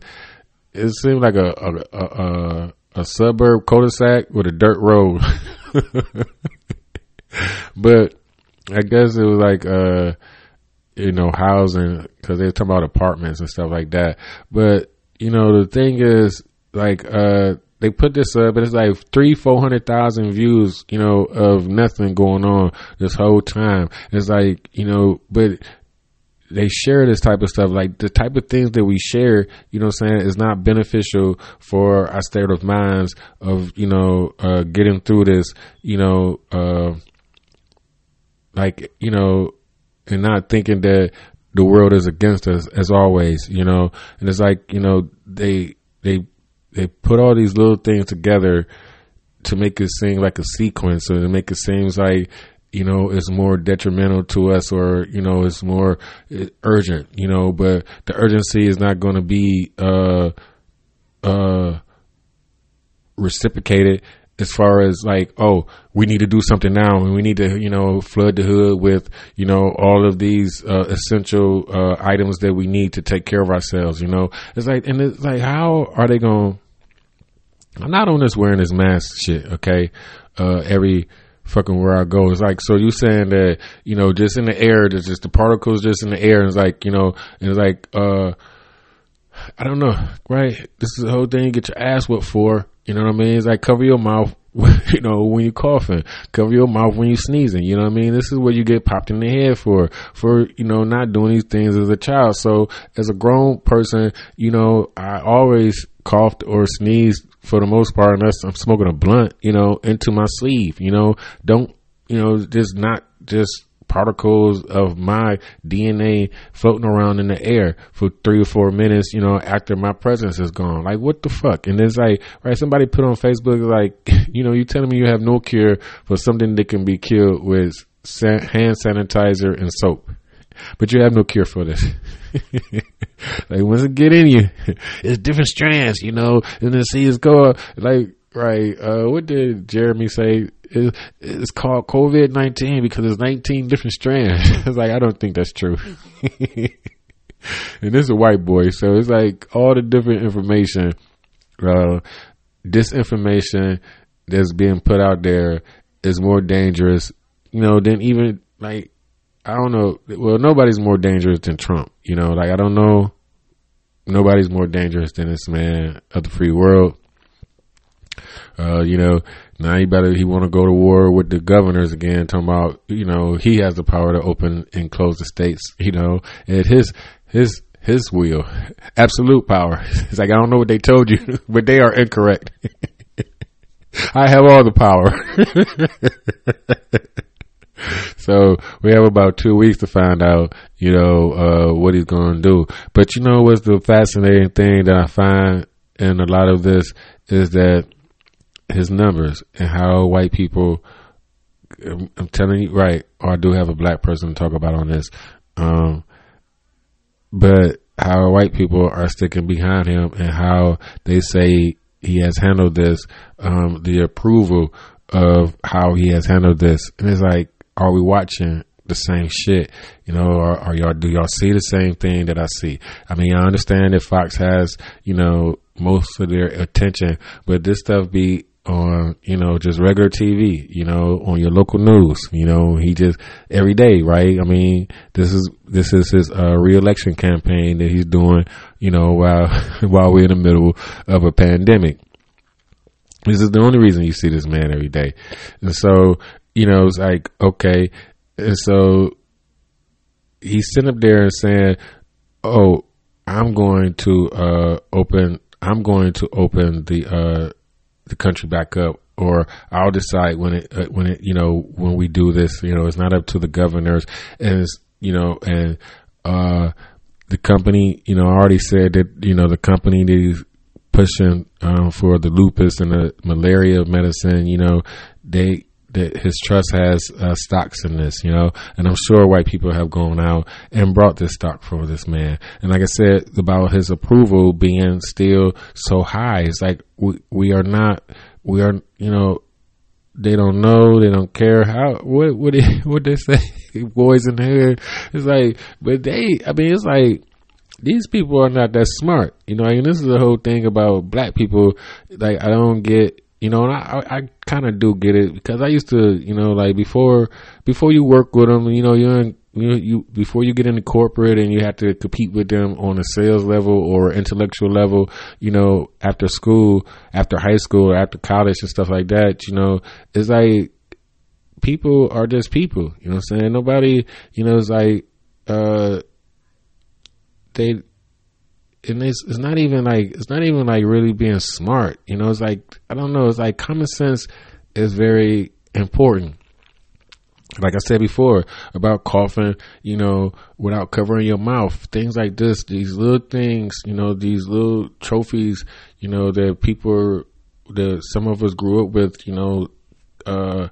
it seemed like a a, a, a suburb cul-de-sac with a dirt road. but I guess it was like uh you know housing because they were talking about apartments and stuff like that. But you know the thing is like uh they put this up and it's like three, four hundred thousand views, you know, of nothing going on this whole time. It's like, you know, but they share this type of stuff, like the type of things that we share, you know I'm saying, is not beneficial for our state of minds of, you know, uh, getting through this, you know, uh, like, you know, and not thinking that the world is against us as always, you know, and it's like, you know, they, they they put all these little things together to make it seem like a sequence or to make it seem like you know it's more detrimental to us or you know it's more uh, urgent you know but the urgency is not going to be uh uh reciprocated as far as like, oh, we need to do something now, and we need to, you know, flood the hood with, you know, all of these uh, essential uh, items that we need to take care of ourselves. You know, it's like, and it's like, how are they going? I'm not on this wearing this mask shit, okay? Uh, every fucking where I go. It's like, so you saying that, you know, just in the air, there's just the particles just in the air. And it's like, you know, and it's like, uh, I don't know, right? This is the whole thing you get your ass whooped for. You know what I mean? It's like cover your mouth, you know, when you're coughing, cover your mouth when you're sneezing. You know what I mean? This is what you get popped in the head for, for, you know, not doing these things as a child. So as a grown person, you know, I always coughed or sneezed for the most part, unless I'm smoking a blunt, you know, into my sleeve. You know, don't, you know, just not just particles of my DNA floating around in the air for three or four minutes, you know, after my presence is gone. Like, what the fuck? And it's like, right, somebody put on Facebook, like, you know, you telling me you have no cure for something that can be cured with hand sanitizer and soap but you have no cure for this. like once it get in you, it's different strands, you know, and then see it's called like right. Uh, what did Jeremy say? It, it's called COVID nineteen because it's nineteen different strands. it's like I don't think that's true. and this is a white boy, so it's like all the different information, uh, disinformation that's being put out there is more dangerous, you know, than even like I don't know. Well, nobody's more dangerous than Trump. You know, like I don't know. Nobody's more dangerous than this man of the free world. Uh, you know, now he better he want to go to war with the governors again, talking about you know he has the power to open and close the states. You know, at his his his will, absolute power. It's like I don't know what they told you, but they are incorrect. I have all the power. so we have about two weeks to find out, you know, uh, what he's going to do. But you know what's the fascinating thing that I find in a lot of this is that his numbers and how white people. I'm telling you, right? Or I do have a black person to talk about on this, um, but how white people are sticking behind him and how they say he has handled this, um, the approval of how he has handled this, and it's like, are we watching the same shit? You know, or are y'all do y'all see the same thing that I see? I mean, I understand that Fox has you know most of their attention, but this stuff be on you know just regular TV, you know, on your local news. You know, he just every day, right? I mean, this is this is his uh, reelection campaign that he's doing. You know, while while we're in the middle of a pandemic. This is the only reason you see this man every day, and so you know it's like okay, and so he's sitting up there and saying, "Oh, I'm going to uh, open. I'm going to open the." Uh, the country back up or I'll decide when it uh, when it you know when we do this you know it's not up to the governors and it's you know and uh the company you know already said that you know the company is pushing um, for the lupus and the malaria medicine you know they that his trust has uh, stocks in this, you know, and I'm sure white people have gone out and brought this stock for this man. And like I said about his approval being still so high, it's like we we are not, we are, you know, they don't know, they don't care how what what they, what they say, boys in here. It's like, but they, I mean, it's like these people are not that smart, you know. I mean, this is the whole thing about black people. Like, I don't get you know, and I, I kind of do get it because I used to, you know, like before, before you work with them, you know, you're in, you, you before you get into corporate and you have to compete with them on a sales level or intellectual level, you know, after school, after high school, after college and stuff like that, you know, it's like people are just people, you know what I'm saying? Nobody, you know, it's like, uh, they, and it's it's not even like it's not even like really being smart. You know, it's like I don't know. It's like common sense is very important. Like I said before about coughing, you know, without covering your mouth, things like this, these little things, you know, these little trophies, you know, that people, that some of us grew up with, you know, uh,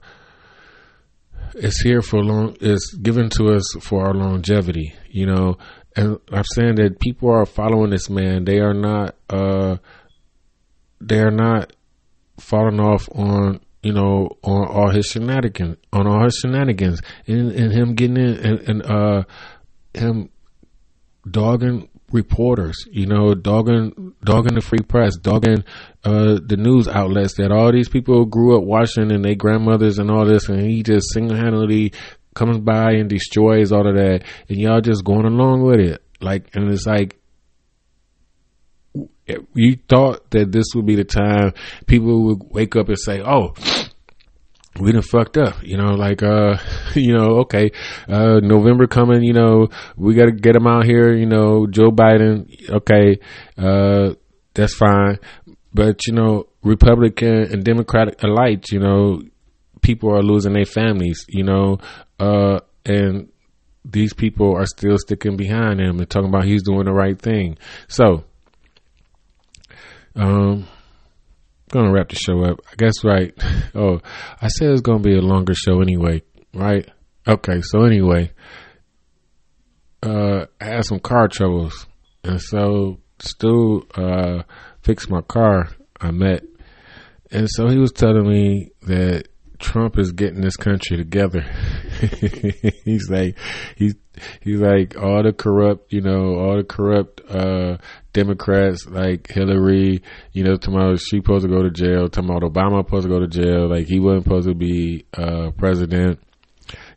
it's here for long. It's given to us for our longevity, you know, and I'm saying that people are following this man. They are not. Uh, they are not falling off on you know on all his shenanigans on all his shenanigans and, and him getting in and, and uh him dogging reporters, you know, dogging dogging the free press, dogging uh, the news outlets that all these people grew up watching and their grandmothers and all this, and he just single handedly comes by and destroys all of that, and y'all just going along with it. Like, and it's like, you thought that this would be the time people would wake up and say, "Oh, we done fucked up," you know, like, uh, you know, okay, uh, November coming, you know, we got to get them out here, you know, Joe Biden, okay, uh, that's fine, but you know, Republican and Democratic alike, you know, people are losing their families, you know, uh, and these people are still sticking behind him and talking about he's doing the right thing. So, um, gonna wrap the show up. I guess right. Oh, I said it's gonna be a longer show anyway, right? Okay, so anyway, uh, I had some car troubles, and so Stu uh fixed my car. I met, and so he was telling me that Trump is getting this country together. he's like, he's he's like all the corrupt, you know, all the corrupt uh, Democrats like Hillary, you know, tomorrow she supposed to go to jail. Tomorrow Obama supposed to go to jail. Like he wasn't supposed to be uh, president.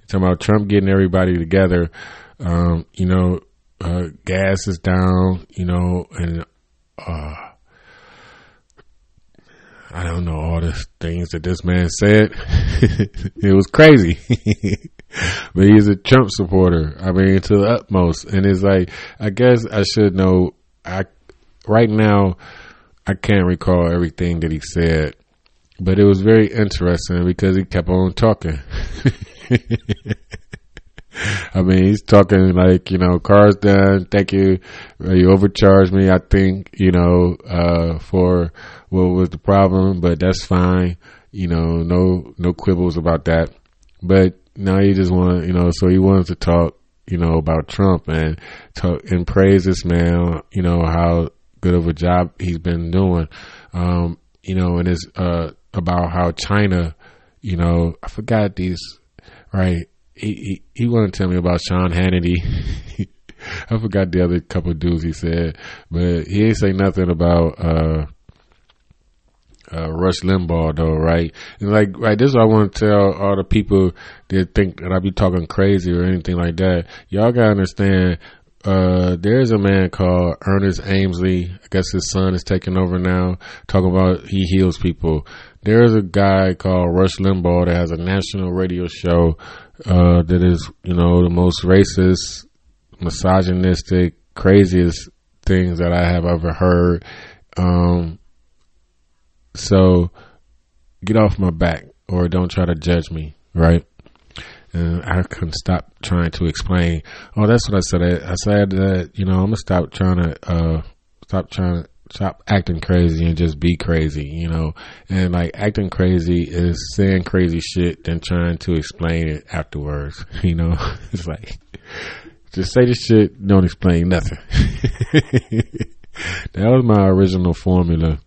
Talking about Trump getting everybody together. Um, you know, uh, gas is down. You know, and uh, I don't know all the things that this man said. it was crazy. but he's a Trump supporter. I mean, to the utmost. And it's like, I guess I should know. I right now, I can't recall everything that he said, but it was very interesting because he kept on talking. I mean, he's talking like, you know, car's done. Thank you. Uh, You overcharged me, I think, you know, uh, for what was the problem, but that's fine. You know, no, no quibbles about that. But now he just want, you know, so he wants to talk, you know, about Trump and talk and praise this man, you know, how good of a job he's been doing. Um, you know, and it's, uh, about how China, you know, I forgot these, right? He, he, he wanted to tell me about Sean Hannity. I forgot the other couple dudes he said, but he ain't say nothing about, uh, uh, Rush Limbaugh though, right? And like, right, this is what I want to tell all the people that think that I be talking crazy or anything like that. Y'all gotta understand, uh, there's a man called Ernest Angley. I guess his son is taking over now, talking about he heals people. There's a guy called Rush Limbaugh that has a national radio show, uh, that is, you know, the most racist, misogynistic, craziest things that I have ever heard. Um, so get off my back or don't try to judge me, right? And I couldn't stop trying to explain. Oh, that's what I said. I, I said that, you know, I'm gonna stop trying to, uh, stop trying to, stop acting crazy and just be crazy, you know? And like acting crazy is saying crazy shit then trying to explain it afterwards, you know? It's like, just say the shit, don't explain nothing. that was my original formula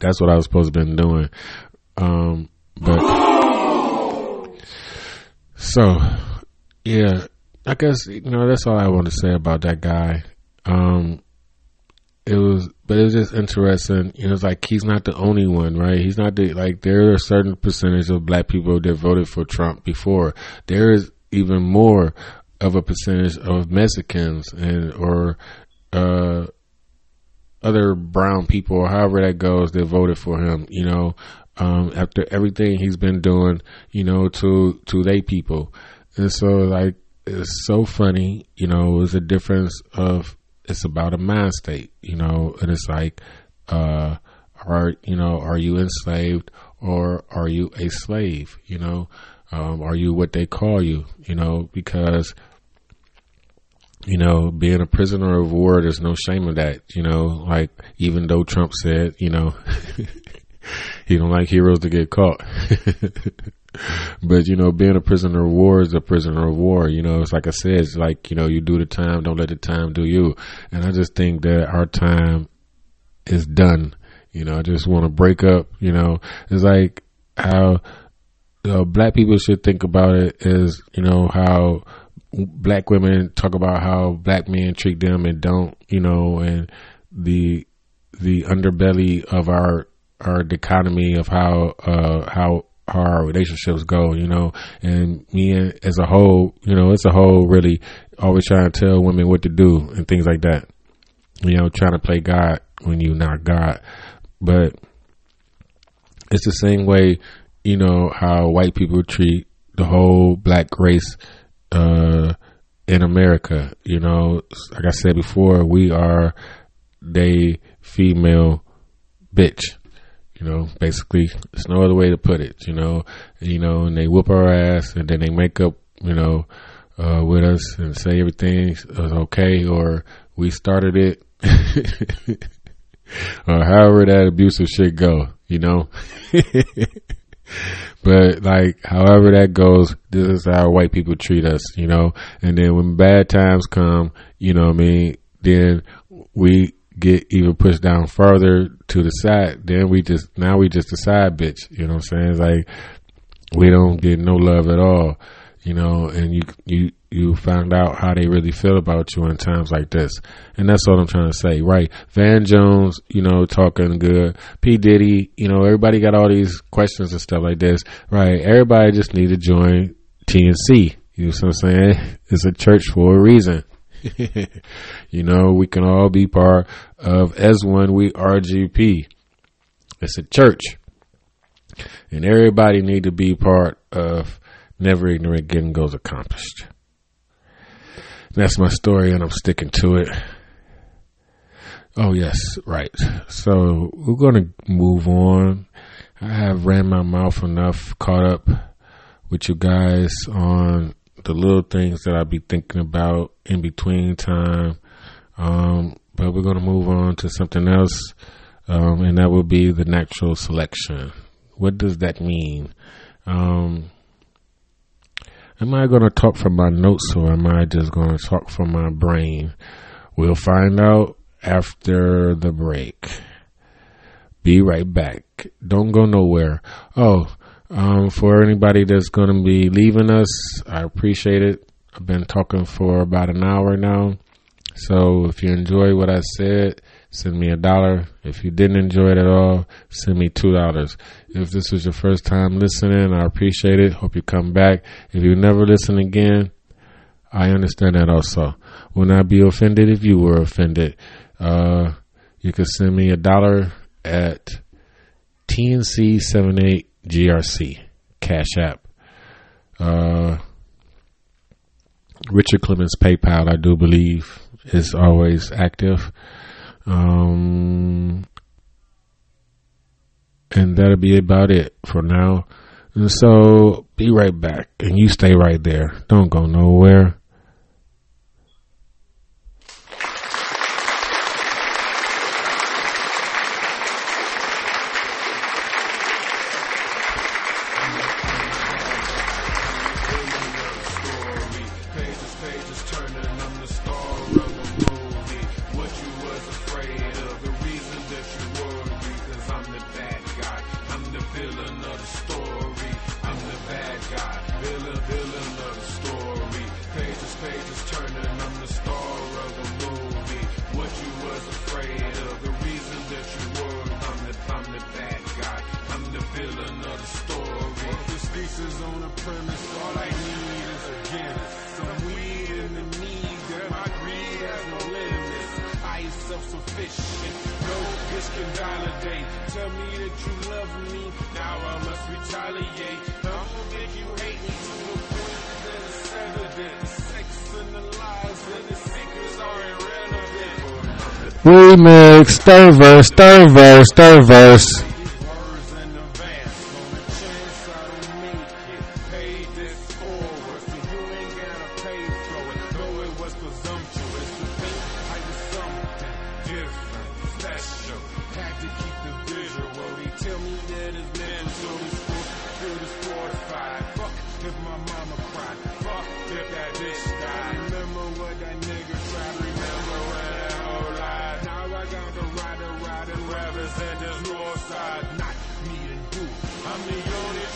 that's what I was supposed to been doing. Um, but so yeah, I guess you know that's all I want to say about that guy. Um, it was, but it was just interesting. You know, it's like he's not the only one, right? He's not the like. There are a certain percentage of black people that voted for Trump before. There is even more of a percentage of Mexicans and or uh other brown people or however that goes that voted for him, you know, um, after everything he's been doing, you know, to, to they people. And so like, it's so funny, you know, it's a difference of, it's about a mind state, you know, and it's like, uh, are, you know, are you enslaved or are you a slave? You know, um, are you what they call you? You know, because, you know, being a prisoner of war, there's no shame of that. You know, like even though Trump said, you know, he don't like heroes to get caught. but you know, being a prisoner of war is a prisoner of war. You know, it's like I said, it's like you know, you do the time, don't let the time do you. And I just think that our time is done. You know, I just want to break up. You know, it's like how uh, black people should think about it is, you know, how black women talk about how black men treat them and don't, you know, and the the underbelly of our our dichotomy of how uh how how our relationships go, you know, and me as a whole, you know, it's a whole really always trying to tell women what to do and things like that. You know, trying to play God when you're not God. But it's the same way, you know, how white people treat the whole black race uh, in America. You know, like I said before, we are they female bitch. You know, basically, there's no other way to put it. You know, you know, and they whoop our ass, and then they make up. You know, uh, with us and say everything is okay, or we started it, or however that abusive shit go. You know. But like, however that goes, this is how white people treat us, you know. And then when bad times come, you know I mean, then we get even pushed down further to the side, then we just now we just a side bitch. You know what I'm saying? It's like we don't get no love at all. You know, and you you you found out how they really feel about you in times like this, and that's what I'm trying to say, right? Van Jones, you know, talking good. P Diddy, you know, everybody got all these questions and stuff like this, right? Everybody just need to join TNC. You know what I'm saying? It's a church for a reason. you know, we can all be part of S1 We RGP. It's a church. And everybody need to be part of Never Ignorant Getting Goals Accomplished. That's my story and I'm sticking to it. Oh yes, right. So we're gonna move on. I have ran my mouth enough, caught up with you guys on the little things that I be thinking about in between time. Um, but we're gonna move on to something else, um, and that will be the natural selection. What does that mean? Um, am I gonna talk from my notes or am I just gonna talk from my brain? We'll find out after the break. Be right back. Don't go nowhere. Oh, um, for anybody that's going to be leaving us, I appreciate it. I've been talking for about an hour now. So if you enjoy what I said, send me a dollar. If you didn't enjoy it at all, send me two dollars. If this was your first time listening, I appreciate it. Hope you come back. If you never listen again, I understand that also. Will not be offended if you were offended. Uh, you can send me a dollar at TNC78 GRC Cash App. Uh, Richard Clemens PayPal, I do believe, is always active. Um, and that'll be about it for now. And so be right back and you stay right there. Don't go nowhere. Third verse, third verse, third verse.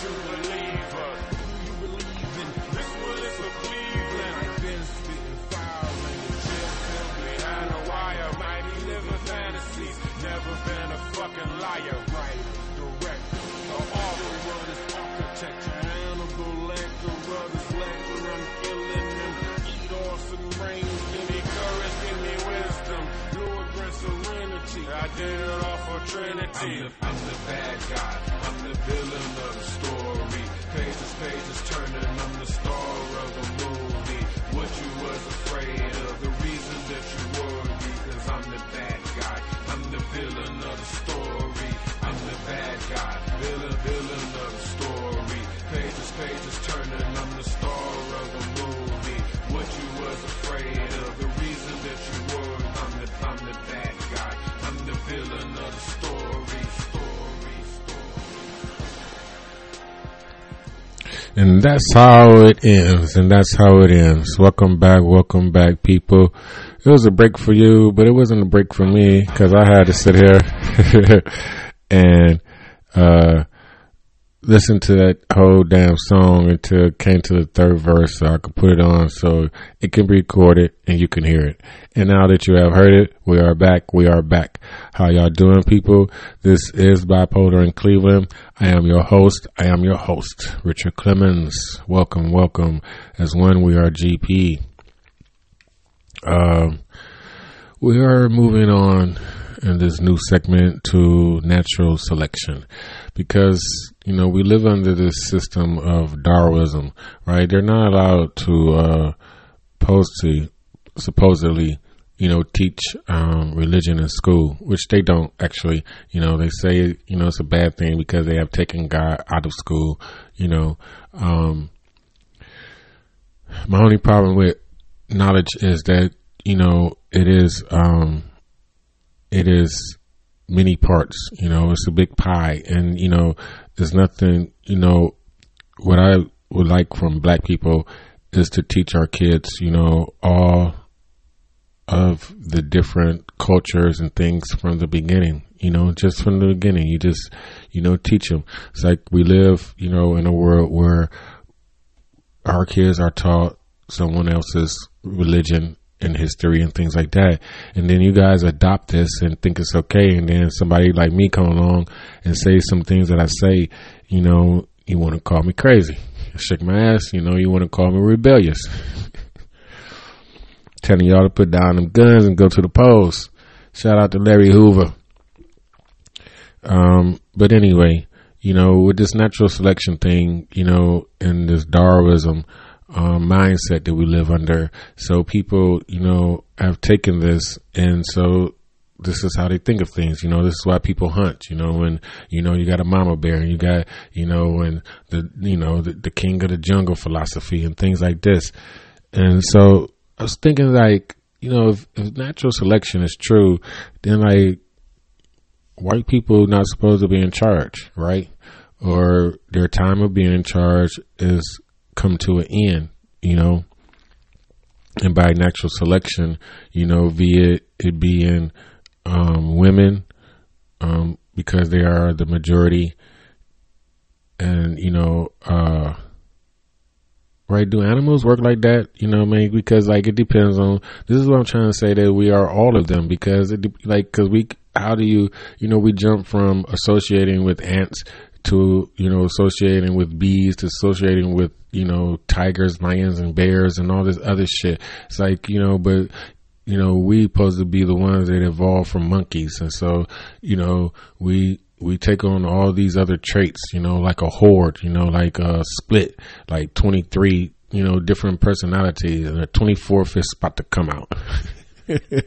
True believer. Who you believe in? This one is for Cleveland. I've been spitting fire in the jail cell behind a wire. Mighty living fantasies. Never been a fucking liar. Right, direct. The author of this architecture. Hannibal Lecter, brothers serenity. I did it all for I'm Trinity. the, I'm the bad guy. I'm the villain of the story. Pages, pages turning. I'm the star of the movie. What you was afraid of, the reason that you worry, cause I'm the bad guy. I'm the villain of the story. I'm the bad guy. Villain, villain of And that's how it ends. And that's how it ends. Welcome back. Welcome back, people. it was a break for you, but it wasn't a break for me because I had to sit here and uh, listen to that whole damn song until it came to the third verse so I could put it on so it can be recorded and you can hear it. And now that you have heard it, we are back. We are back. How y'all doing, people? This is Bipolar in Cleveland. I am your host. I am your host, Richard Clemens. Welcome, welcome. As one, we are GP. Um, we are moving on in this new segment to natural selection because you know we live under this system of Darwinism, right? They're not allowed to uh, supposedly, supposedly, you know, teach um, religion in school, which they don't actually. You know, they say you know it's a bad thing because they have taken God out of school. You know, um, my only problem with knowledge is that you know it is um, it is many parts. You know, it's a big pie, and you know, there's nothing. You know, what I would like from black people is to teach our kids. You know, all of the different cultures and things from the beginning. You know, just from the beginning, you just you know teach them. It's like we live, you know, in a world where our kids are taught someone else's religion and history and things like that. And then you guys adopt this and think it's okay. And then somebody like me come along and say some things that I say, you know, you want to call me crazy. Shake my ass, you know, you want to call me rebellious. Telling y'all to put down them guns and go to the polls. Shout out to Larry Hoover. Um, but anyway, you know, with this natural selection thing, you know, and this Darwinism, um, mindset that we live under. So people, you know, have taken this, and so this is how they think of things. You know, this is why people hunt. You know, when you know you got a mama bear, and you got you know, and the you know the, the king of the jungle philosophy and things like this. And so I was thinking, like, you know, if, if natural selection is true, then like white people not supposed to be in charge, right? Or their time of being in charge is come to an end, you know. And by natural selection, you know, via it being um, women, um, because they are the majority, and you know, uh, right? Do animals work like that? You know, I mean, because like it depends on. This is what I'm trying to say that we are all of them because it like because we how do you you know we jump from associating with ants to you know associating with bees to associating with you know tigers lions and bears and all this other shit. It's like you know but you know we supposed to be the ones that evolved from monkeys. And so you know we we take on all these other traits you know like a horde you know like a split like 23 you know different personalities and the 24th is about to come out.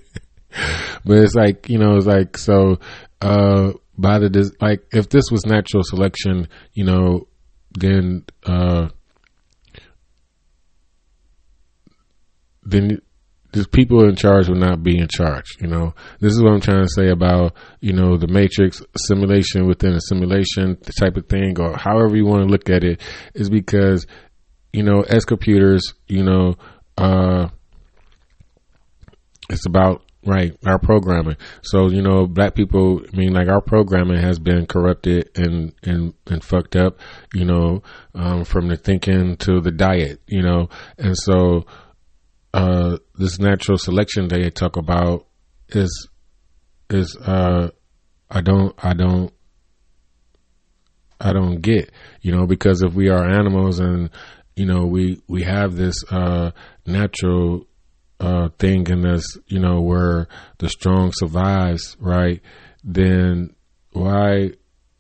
But it's like you know it's like so uh by the des- like if this was natural selection you know then uh then the people in charge will not be in charge you know? This is what i'm trying to say about you know the matrix simulation within a simulation type of thing or however you want to look at it is because you know as computers you know uh it's about right our programming. So you know black people i mean like our programming has been corrupted and and and fucked up you know um, from the thinking to the diet you know. And so uh, this natural selection they talk about is is uh, i don't i don't i don't get you know because if we are animals and you know we we have this uh, natural uh, thing in this, you know, where the strong survives, right? Then why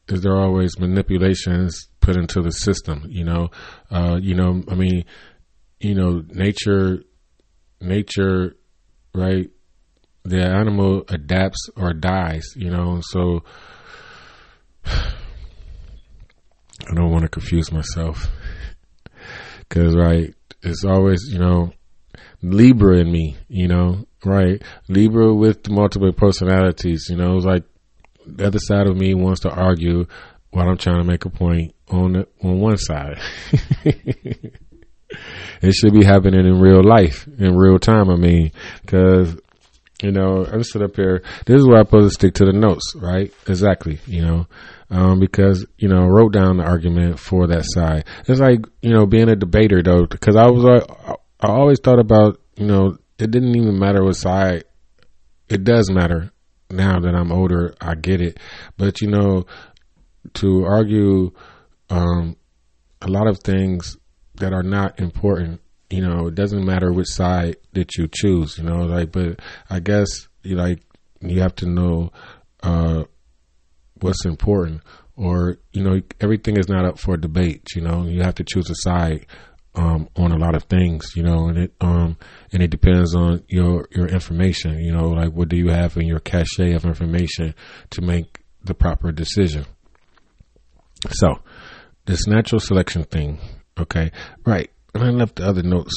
is there always manipulations put into the system? You know, uh, you know, I mean, you know, nature, nature, right? The animal adapts or dies, you know, so I don't want to confuse myself because, right, it's always, you know, Libra in me, you know, right? Libra with multiple personalities, you know, it's like the other side of me wants to argue while I'm trying to make a point on the, on one side. it should be happening in real life, in real time. I mean, because You know, I'm sit up here. This is where I'm supposed to stick to the notes, right? Exactly. You know, um, because you know, wrote down the argument for that side. It's like you know, being a debater though, because I was like, I always thought about you know, it didn't even matter what side. It does matter now that I'm older. I get it, but you know, to argue um, a lot of things that are not important. You know, it doesn't matter which side that you choose. You know, like, but I guess you like you have to know uh, what's important, or you know, everything is not up for debate. You know, you have to choose a side um, on a lot of things. You know, and it um, and it depends on your your information. You know, like what do you have in your cache of information to make the proper decision. So, this natural selection thing, okay, right. And I left the other notes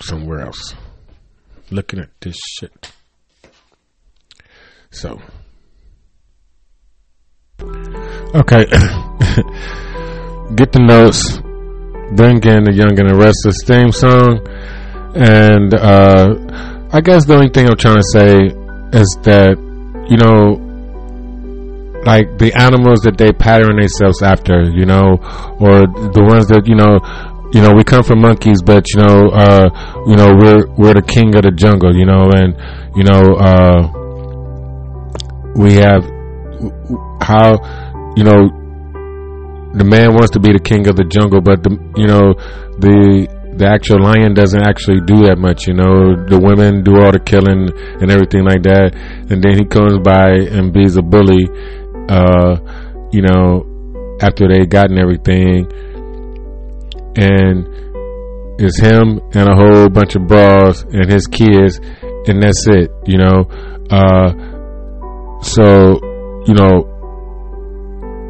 somewhere else. Looking at this shit. So, okay, get the notes. Bring in the Young and the Restless theme song, and uh, I guess the only thing I'm trying to say is that you know like the animals that they pattern themselves after, you know, or the ones that you know, you know, we come from monkeys, but you know, uh, you know, we're we're the king of the jungle, you know, and you know, uh, we have how, you know, the man wants to be the king of the jungle, but the you know the the actual lion doesn't actually do that much, you know. The women do all the killing and everything like that, and then he comes by and be's a bully, uh, you know, after they gotten everything, and it's him and a whole bunch of bras and his kids, and that's it, you know. Uh, so, you know,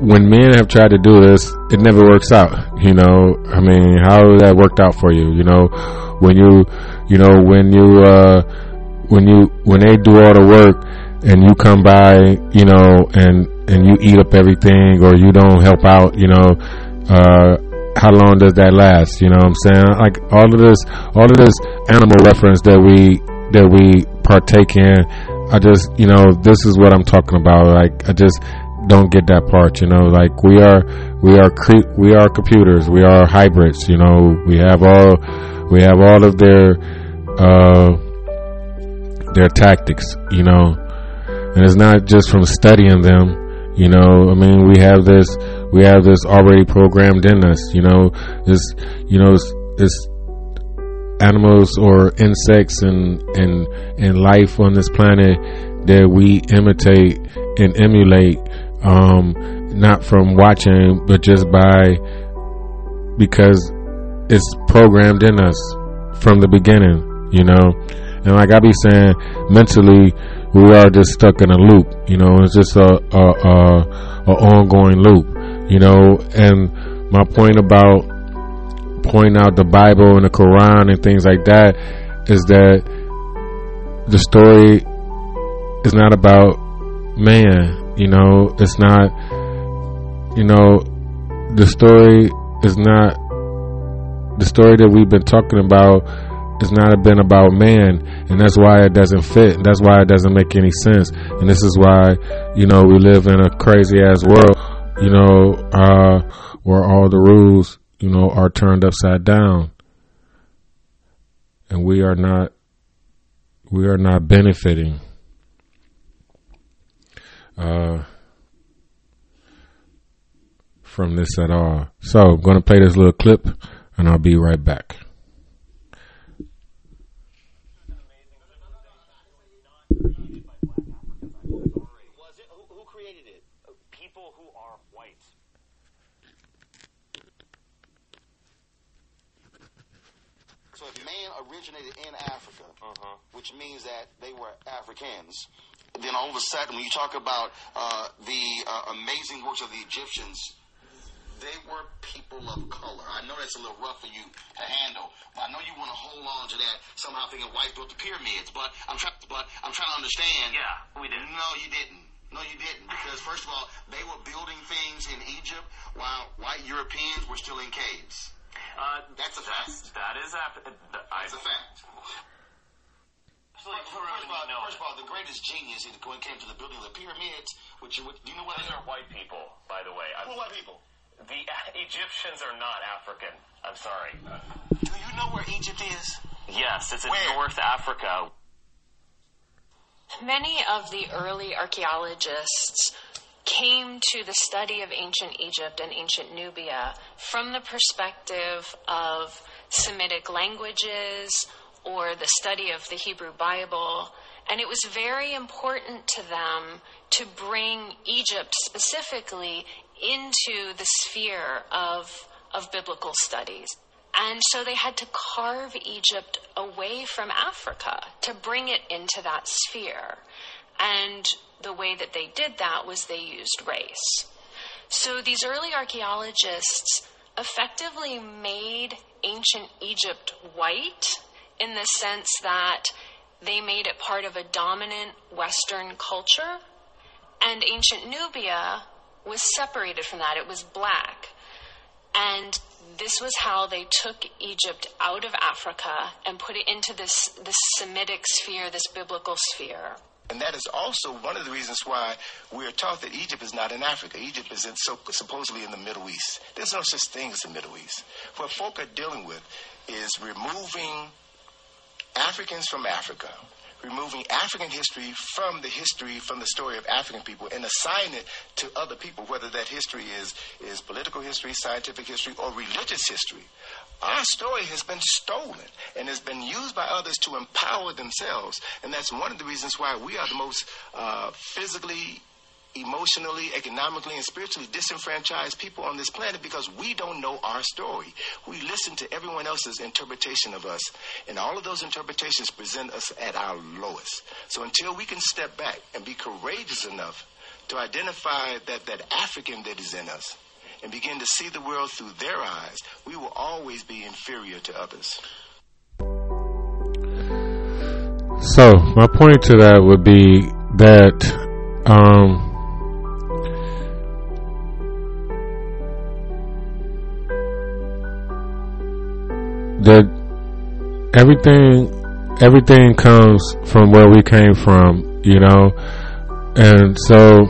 when men have tried to do this, it never works out. You know, I mean, how that worked out for you? You know, when you, you know, when you, uh, when you, when they do all the work and you come by, you know, and and you eat up everything or you don't help out, you know, uh, how long does that last? You know what I'm saying? Like all of this, all of this animal reference that we that we partake in, I just, you know, this is what I'm talking about. Like I just don't get that part. You know, like we are, we are, cre- we are computers. We are hybrids. You know, we have all, we have all of their, uh, their tactics. You know, and it's not just from studying them you know, I mean, we have this, we have this already programmed in us. You know, this, you know, this, animals or insects and and and life on this planet that we imitate and emulate, um, not from watching, but just by because it's programmed in us from the beginning. You know, and like I be saying, mentally we are just stuck in a loop. You know, it's just a a, a, a ongoing loop. You know, and my point about pointing out the Bible and the Quran and things like that is that the story is not about man. You know, it's not. You know, the story is not the story that we've been talking about it's not been about man and that's why it doesn't fit that's why it doesn't make any sense and this is why you know we live in a crazy ass world you know uh, where all the rules you know are turned upside down and we are not we are not benefiting uh, from this at all. So i'm going to play this little clip and i'll be right back Was it? Who, who created it? Uh, People who are white. So if man originated in Africa, which means that they were Africans, then all of a sudden when you talk about uh, the uh, amazing works of the Egyptians, they were people of color. I know that's a little rough for you to handle, but I know you want to hold on to that somehow thinking white built the pyramids. But I'm trying, but I'm trying to understand. Yeah, we didn't. No, you didn't. No, you didn't. Because first of all, they were building things in Egypt while white Europeans were still in caves. Uh, That's a fact. that is ap- I, That's a fact. Absolutely First of, all, first of all, the greatest genius in- when it came to the building of the pyramids, which, which do you know what Those are white people, by the way. Who I'm, are white people? the Egyptians are not African. I'm sorry. Do you know where Egypt is? Yes, it's in Where? North Africa. Many of the early archaeologists came to the study of ancient Egypt and ancient Nubia from the perspective of Semitic languages or the study of the Hebrew Bible. And it was very important to them to bring Egypt specifically into the sphere of, of biblical studies. And so they had to carve Egypt away from Africa to bring it into that sphere. And the way that they did that was they used race. So these early archaeologists effectively made ancient Egypt white in the sense that they made it part of a dominant Western culture, and ancient Nubia was separated from that. It was black. And this was how they took Egypt out of Africa and put it into this, this Semitic sphere, this biblical sphere. And that is also one of the reasons why we are taught that Egypt is not in Africa. Egypt is in, so, supposedly in the Middle East. There's no such thing as the Middle East. What folk are dealing with is removing Africans from Africa, removing African history from the history, from the story of African people, and assigning it to other people, whether that history is, is political history, scientific history, or religious history. Our story has been stolen and has been used by others to empower themselves. And that's one of the reasons why we are the most uh, physically, emotionally, economically, and spiritually disenfranchised people on this planet because we don't know our story. We listen to everyone else's interpretation of us, and all of those interpretations present us at our lowest. So until we can step back and be courageous enough to identify that, that African that is in us and begin to see the world through their eyes, we will always be inferior to others. So my point to that would be that um, that everything everything comes from where we came from, you know, and so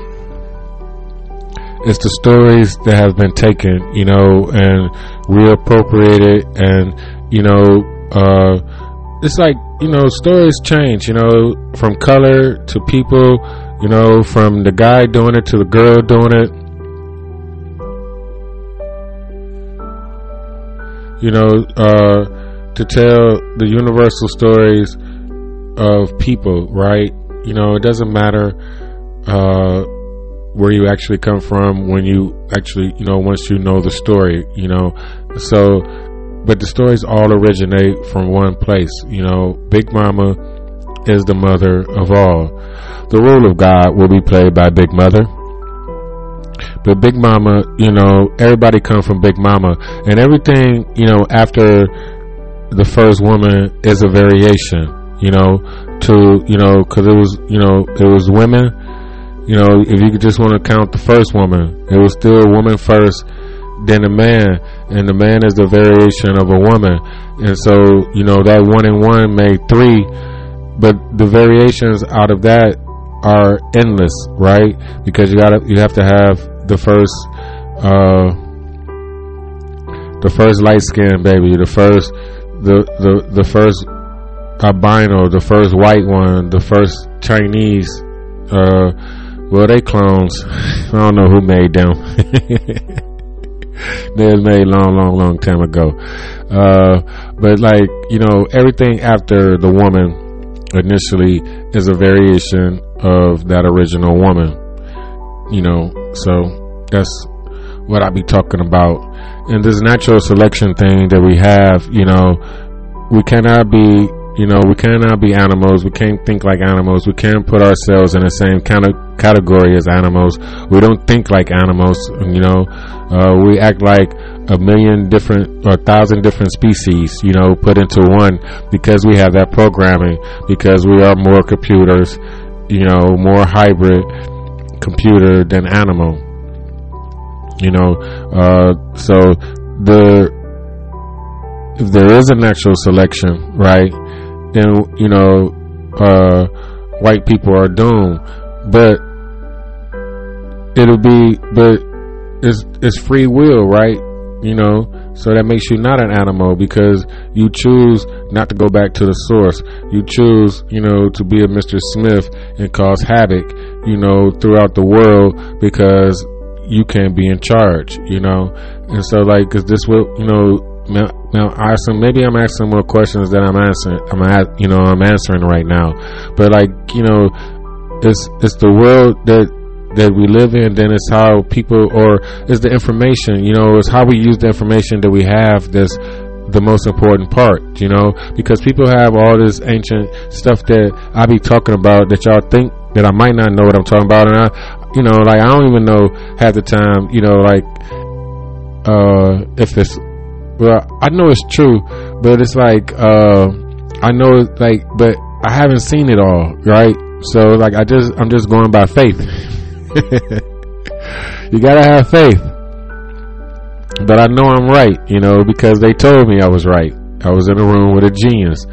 it's the stories that have been taken, you know, and reappropriated, and you know, uh, it's like you know, stories change, you know, from color to people, you know, from the guy doing it to the girl doing it. You know, uh, to tell the universal stories of people, right? You know, it doesn't matter uh, where you actually come from when you actually, you know, once you know the story, you know. So, but the stories all originate from one place, you know. Big Mama is the mother of all. The role of God will be played by Big Mother. But Big Mama, you know, everybody come from Big Mama, and everything, you know, after the first woman is a variation, you know, to you know, because it was, you know, it was women. You know, if you just want to count the first woman, it was still a woman first, then a man, and the man is the variation of a woman, and so you know that one and one made three, but the variations out of that are endless, right? Because you gotta, you have to have the first, uh, the first light skin baby, the first, the the the first albino, the first white one, the first Chinese. Uh, well, they clones. I don't know who made them. they was made long, long, long time ago. Uh, but like you know, everything after the woman initially is a variation of that original woman. You know, so that's what I be talking about. And this natural selection thing that we have, you know, we cannot be, you know, we cannot be animals. We can't think like animals. We can't put ourselves in the same kind of category as animals. We don't think like animals, you know. Uh, we act like a million different or a thousand different species, you know, put into one because we have that programming, because we are more computers, you know, more hybrid computer than animal. You know, uh, so the if there is a natural selection, right? Then you know uh, white people are doomed, but it'll be, but it's it's free will, right? You know, so that makes you not an animal because you choose not to go back to the source. You choose, you know, to be a Mr. Smith and cause havoc, you know, throughout the world because you can't be in charge, you know. And so, like, because this will, you know? Now, asking, maybe I'm asking more questions than I'm answering. I'm, you know, I'm answering right now. But like, you know, it's it's the world that that we live in, then it's how people, or is the information, you know, it's how we use the information that we have that's the most important part, you know, because people have all this ancient stuff that I be talking about that y'all think that I might not know what I'm talking about. And I, you know, like, I don't even know half the time, you know, like, uh, if it's, well, I know it's true, but it's like, uh, I know, like, but I haven't seen it all, right? So, like, I just, I'm just going by faith. you gotta have faith. But I know I'm right, you know, because they told me I was right. I was in a room with a genius.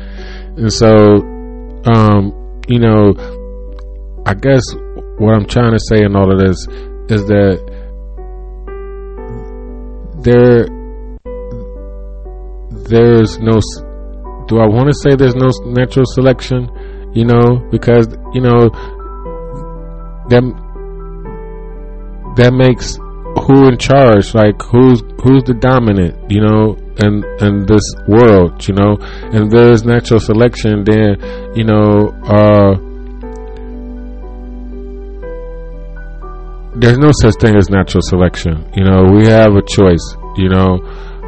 And so, um, you know, I guess what I'm trying to say in all of this is that there, there's no, do I want to say there's no natural selection? You know, because, you know, them that makes who in charge like who's who's the dominant you know in in this world you know? And there's natural selection then you know uh there's no such thing as natural selection you know? We have a choice you know?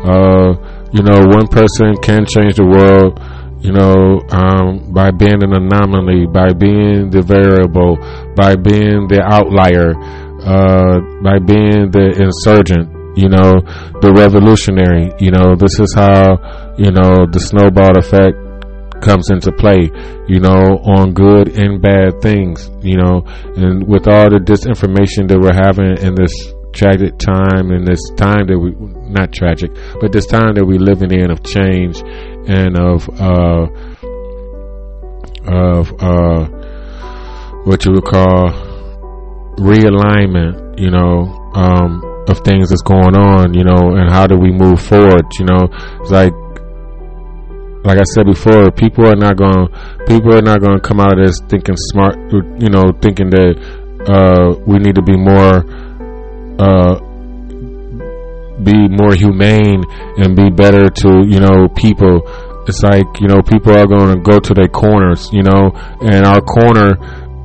Uh you know one person can change the world you know, um, by being an anomaly, by being the variable, by being the outlier, uh, by being the insurgent, you know, the revolutionary, you know, this is how, you know, the snowball effect comes into play, you know, on good and bad things, you know, and with all the disinformation that we're having in this tragic time and this time that we, not tragic, but this time that we're living in of change and of, uh, of, uh, what you would call realignment, you know, um, of things that's going on, you know, and how do we move forward, you know, it's like, like I said before, people are not going, people are not going to come out of this thinking smart, you know, thinking that, uh, we need to be more, uh, be more humane and be better to, you know, people. It's like, you know, people are going to go to their corners, you know, and our corner,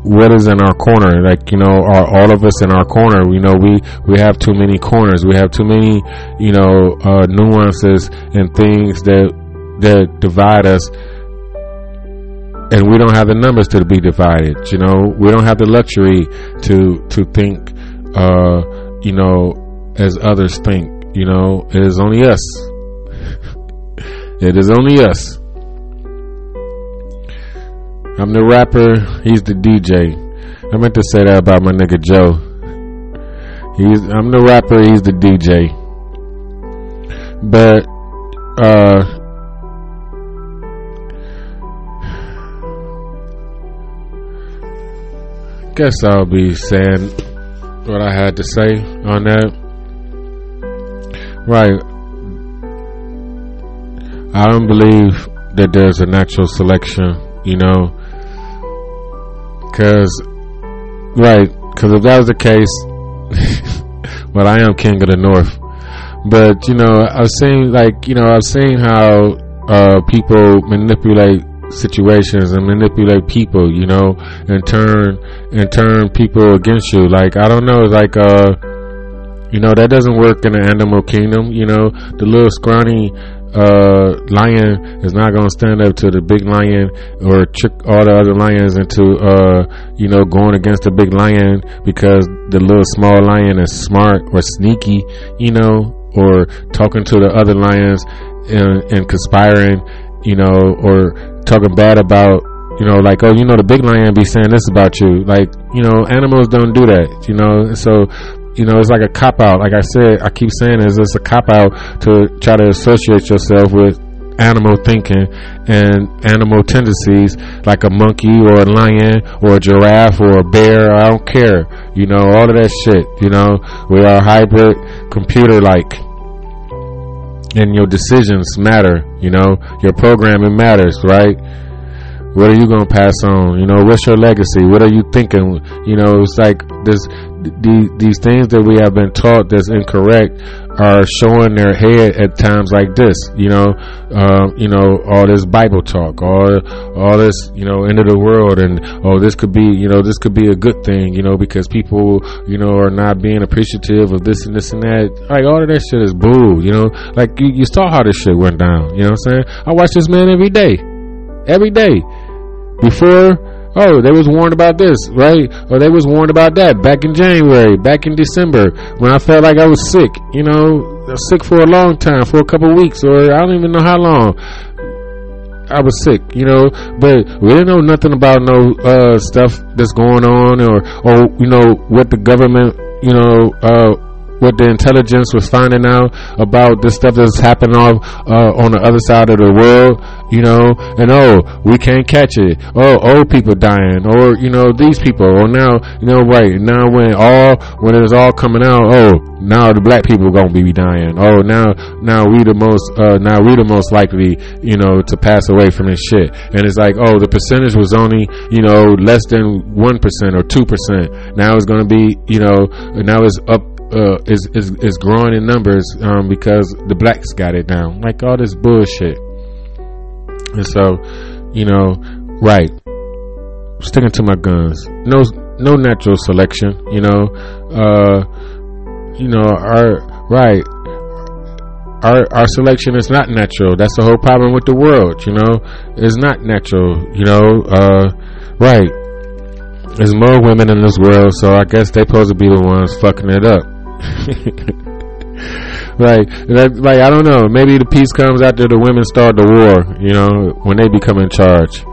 what is in our corner? Like, you know, are all of us in our corner? You know, we, we have too many corners. We have too many, you know, uh, nuances and things that, that divide us. And we don't have the numbers to be divided. You know, we don't have the luxury to, to think, uh, you know, as others think. You know, it is only us. it is only us. I'm the rapper, he's the DJ. I meant to say that about my nigga Joe. He's I'm the rapper, he's the DJ. But uh guess I'll be saying what I had to say on that. Right. I don't believe that there's a natural selection, you know, because, right, because if that was the case, well, I am king of the north. But, you know, I've seen, like, you know, I've seen how uh, people manipulate situations and manipulate people, you know, and turn and turn people against you. Like I don't know, like uh you know, that doesn't work in the animal kingdom, you know. The little scrawny uh lion is not gonna stand up to the big lion or trick all the other lions into uh you know going against the big lion because the little small lion is smart or sneaky, you know, or talking to the other lions and, and conspiring, you know, or talking bad about you know like oh you know the big lion be saying this about you. Like you know animals don't do that you know? So you know it's like a cop out like i said i keep saying is it's a cop out to try to associate yourself with animal thinking and animal tendencies like a monkey or a lion or a giraffe or a bear. I don't care. You know, all of that shit. You know, we are hybrid computer like. And your decisions matter, you know, your programming matters, right? What are you gonna pass on? You know, what's your legacy? What are you thinking? You know, it's like this. These these things that we have been taught that's incorrect are showing their head at times like this. You know, um, you know all this Bible talk, all all this you know end of the world, and oh this could be you know this could be a good thing. You know because people you know are not being appreciative of this and this and that. Like all of that shit is bull. You know, like you, you saw how this shit went down. You know what I'm saying? I watch this man every day, every day. Before oh they was warned about this right? Or they was warned about that back in january back in december when i felt like i was sick you know sick for a long time for a couple weeks or i don't even know how long. I was sick you know but we didn't know nothing about no uh stuff that's going on or or you know what the government you know uh what the intelligence was finding out about the stuff that's happening off uh, on the other side of the world, you know, and oh, we can't catch it. Oh, old people dying, or you know, these people, or now, you know, right now when all when it's all coming out, oh, now the black people gonna be dying. Oh, now now we the most uh, now we the most likely, you know, to pass away from this shit. And it's like, oh, the percentage was only you know less than one percent or two percent. Now it's gonna be, you know, now it's up uh, is, is is growing in numbers um, because the blacks got it down. Like all this bullshit. And so, you know, right. Sticking to my guns. No no natural selection, you know. Uh you know, our right. Our our selection is not natural. That's the whole problem with the world, you know. It's not natural, you know. Uh right. There's more women in this world, so I guess they supposed to be the ones fucking it up. like, that, like I don't know. Maybe the peace comes after the women start the war. You know, when they become in charge.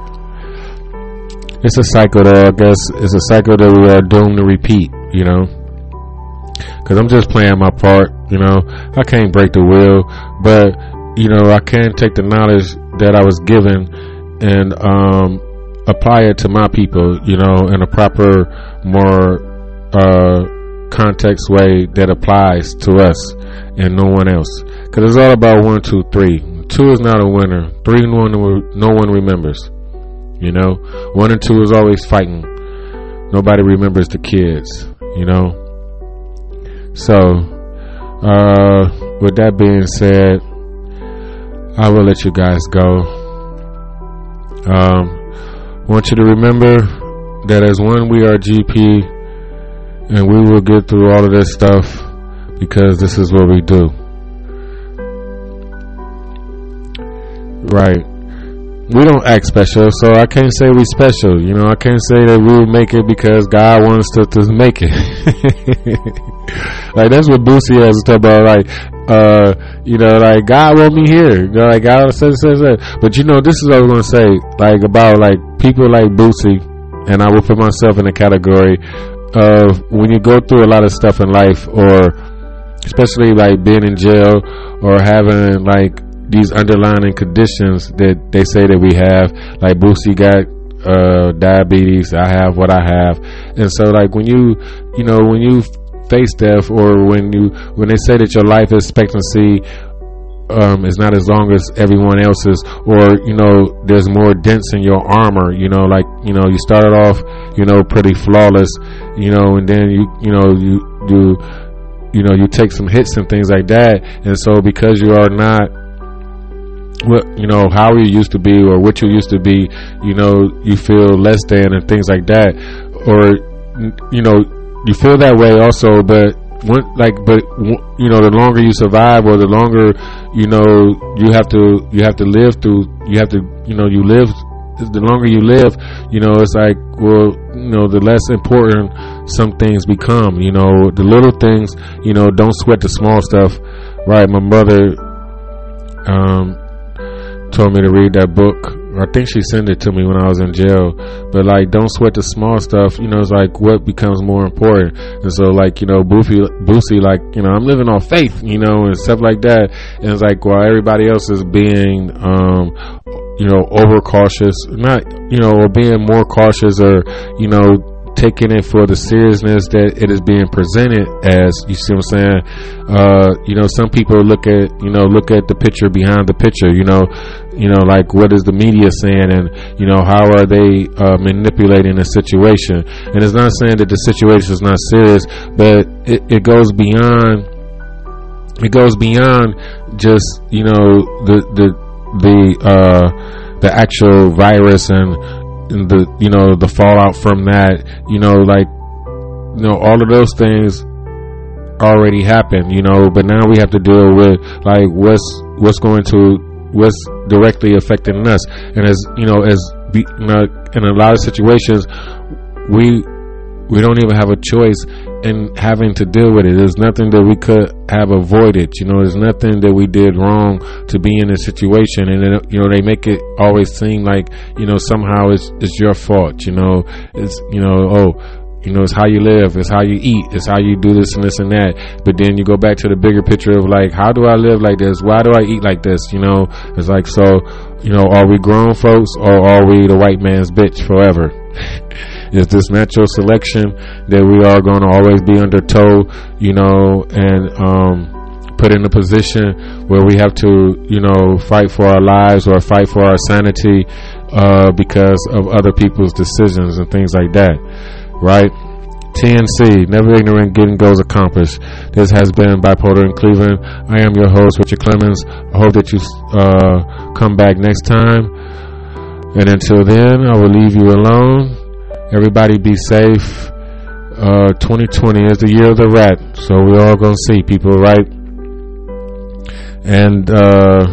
It's a cycle that I guess it's a cycle that we are doomed to repeat. You know, because I'm just playing my part. You know, I can't break the wheel, but you know, I can take the knowledge that I was given and um, apply it to my people. You know, in a proper, more. Uh, context way that applies to us and no one else. Because it's all about one, two, three. Two is not a winner. Three, no one, no one remembers. You know, one and two is always fighting. Nobody remembers the kids. You know. So, uh, with that being said, I will let you guys go. Um, want you to remember that as one, we are GP and we will get through all of this stuff because this is what we do. Right. We don't act special, so I can't say we special. You know, I can't say that we will make it because God wants us to make it. like that's what Boosie has to talk about. Like, uh, you know, like God want me here. You know, like God says, says, says. But you know, this is what I was gonna say. Like about like people like Boosie, and I will put myself in the category of when you go through a lot of stuff in life, or especially like being in jail or having like these underlying conditions that they say that we have. Like Boosie got uh, diabetes. I have what I have, and so like when you, you know, when you face death, or when you when they say that your life expectancy um, is not as long as everyone else's, or you know, there's more dents in your armor. You know, like you know, you started off, you know, pretty flawless, you know, and then you, you know, you you you know, you take some hits and things like that, and so because you are not what you know how you used to be or what you used to be, you know, you feel less than and things like that, or you know, you feel that way also, but when, like but you know the longer you survive or the longer you know you have to you have to live through you have to you know you live the longer you live you know it's like well you know the less important some things become you know. The little things you know don't sweat the small stuff. Right my mother um told me to read that book I think she sent it to me when I was in jail. But like, don't sweat the small stuff. You know, it's like what becomes more important. And so, like, you know, Boofy, Boosie, like, you know, I'm living on faith, you know, and stuff like that. And it's like while everybody else is being, um, you know, overcautious, not, you know, or being more cautious, or you know taking it for the seriousness that it is being presented as. You see what I'm saying? Uh, you know, some people look at you know look at the picture behind the picture. You know, you know, like what is the media saying, and you know how are they uh, manipulating the situation? And it's not saying that the situation is not serious, but it, it goes beyond. It goes beyond just you know the the the uh, the actual virus and and the you know the fallout from that you know like you know all of those things already happened you know but now we have to deal with like what's what's going to what's directly affecting us. And as you know as be, you know, in a lot of situations we we don't even have a choice in having to deal with it. There's nothing that we could have avoided. You know, there's nothing that we did wrong to be in this situation. And, then, you know, they make it always seem like, you know, somehow it's, it's your fault. You know, it's, you know, oh, you know, it's how you live, it's how you eat, it's how you do this and this and that. But then you go back to the bigger picture of like, how do I live like this? Why do I eat like this? You know, it's like, so, you know, are we grown folks or are we the white man's bitch forever? is this natural selection that we are going to always be under tow, you know, and um, put in a position where we have to, you know, fight for our lives or fight for our sanity uh, because of other people's decisions and things like that, right? TNC, never ignorant, getting goals accomplished. This has been Bipolar in Cleveland. I am your host, Richard Clemens. I hope that you uh, come back next time. And until then, I will leave you alone. Everybody be safe. Uh, 2020 is the year of the rat, so we're all gonna see people, right? And uh,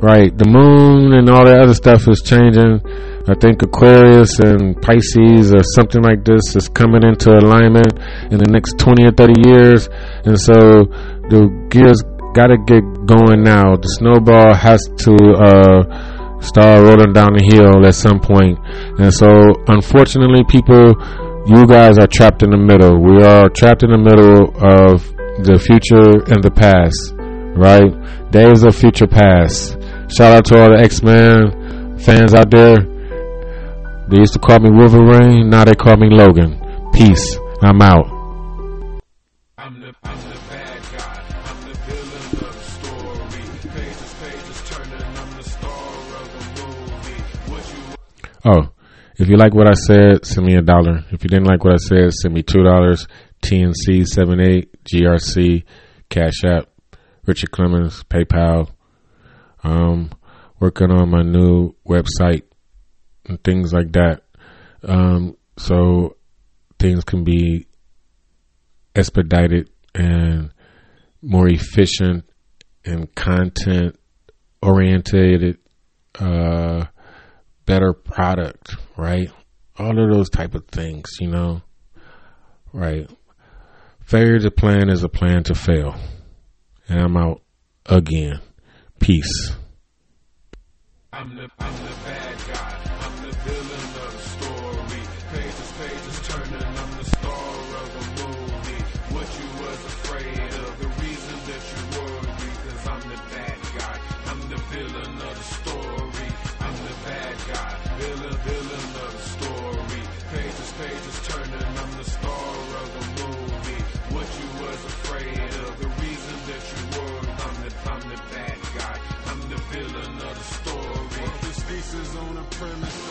right, the moon and all that other stuff is changing. I think Aquarius and Pisces or something like this is coming into alignment in the next 20 or 30 years, and so the gears got to get going now. The snowball has to. Uh, start rolling down the hill at some point. And so, unfortunately, people, you guys are trapped in the middle. We are trapped in the middle of the future and the past, right? Days of future past. Shout out to all the X Men fans out there. They used to call me Wolverine, now they call me Logan. Peace. I'm out. Oh, if you like what I said, send me a dollar. If you didn't like what I said, send me two dollars. TNC seven eight GRC Cash App Richard Clemens PayPal. Um, working on my new website and things like that. Um, so things can be expedited and more efficient and content oriented. Uh, better product, right? All of those type of things, you know, right? Failure to plan is a plan to fail. And I'm out again. Peace. I'm the, I'm the guy.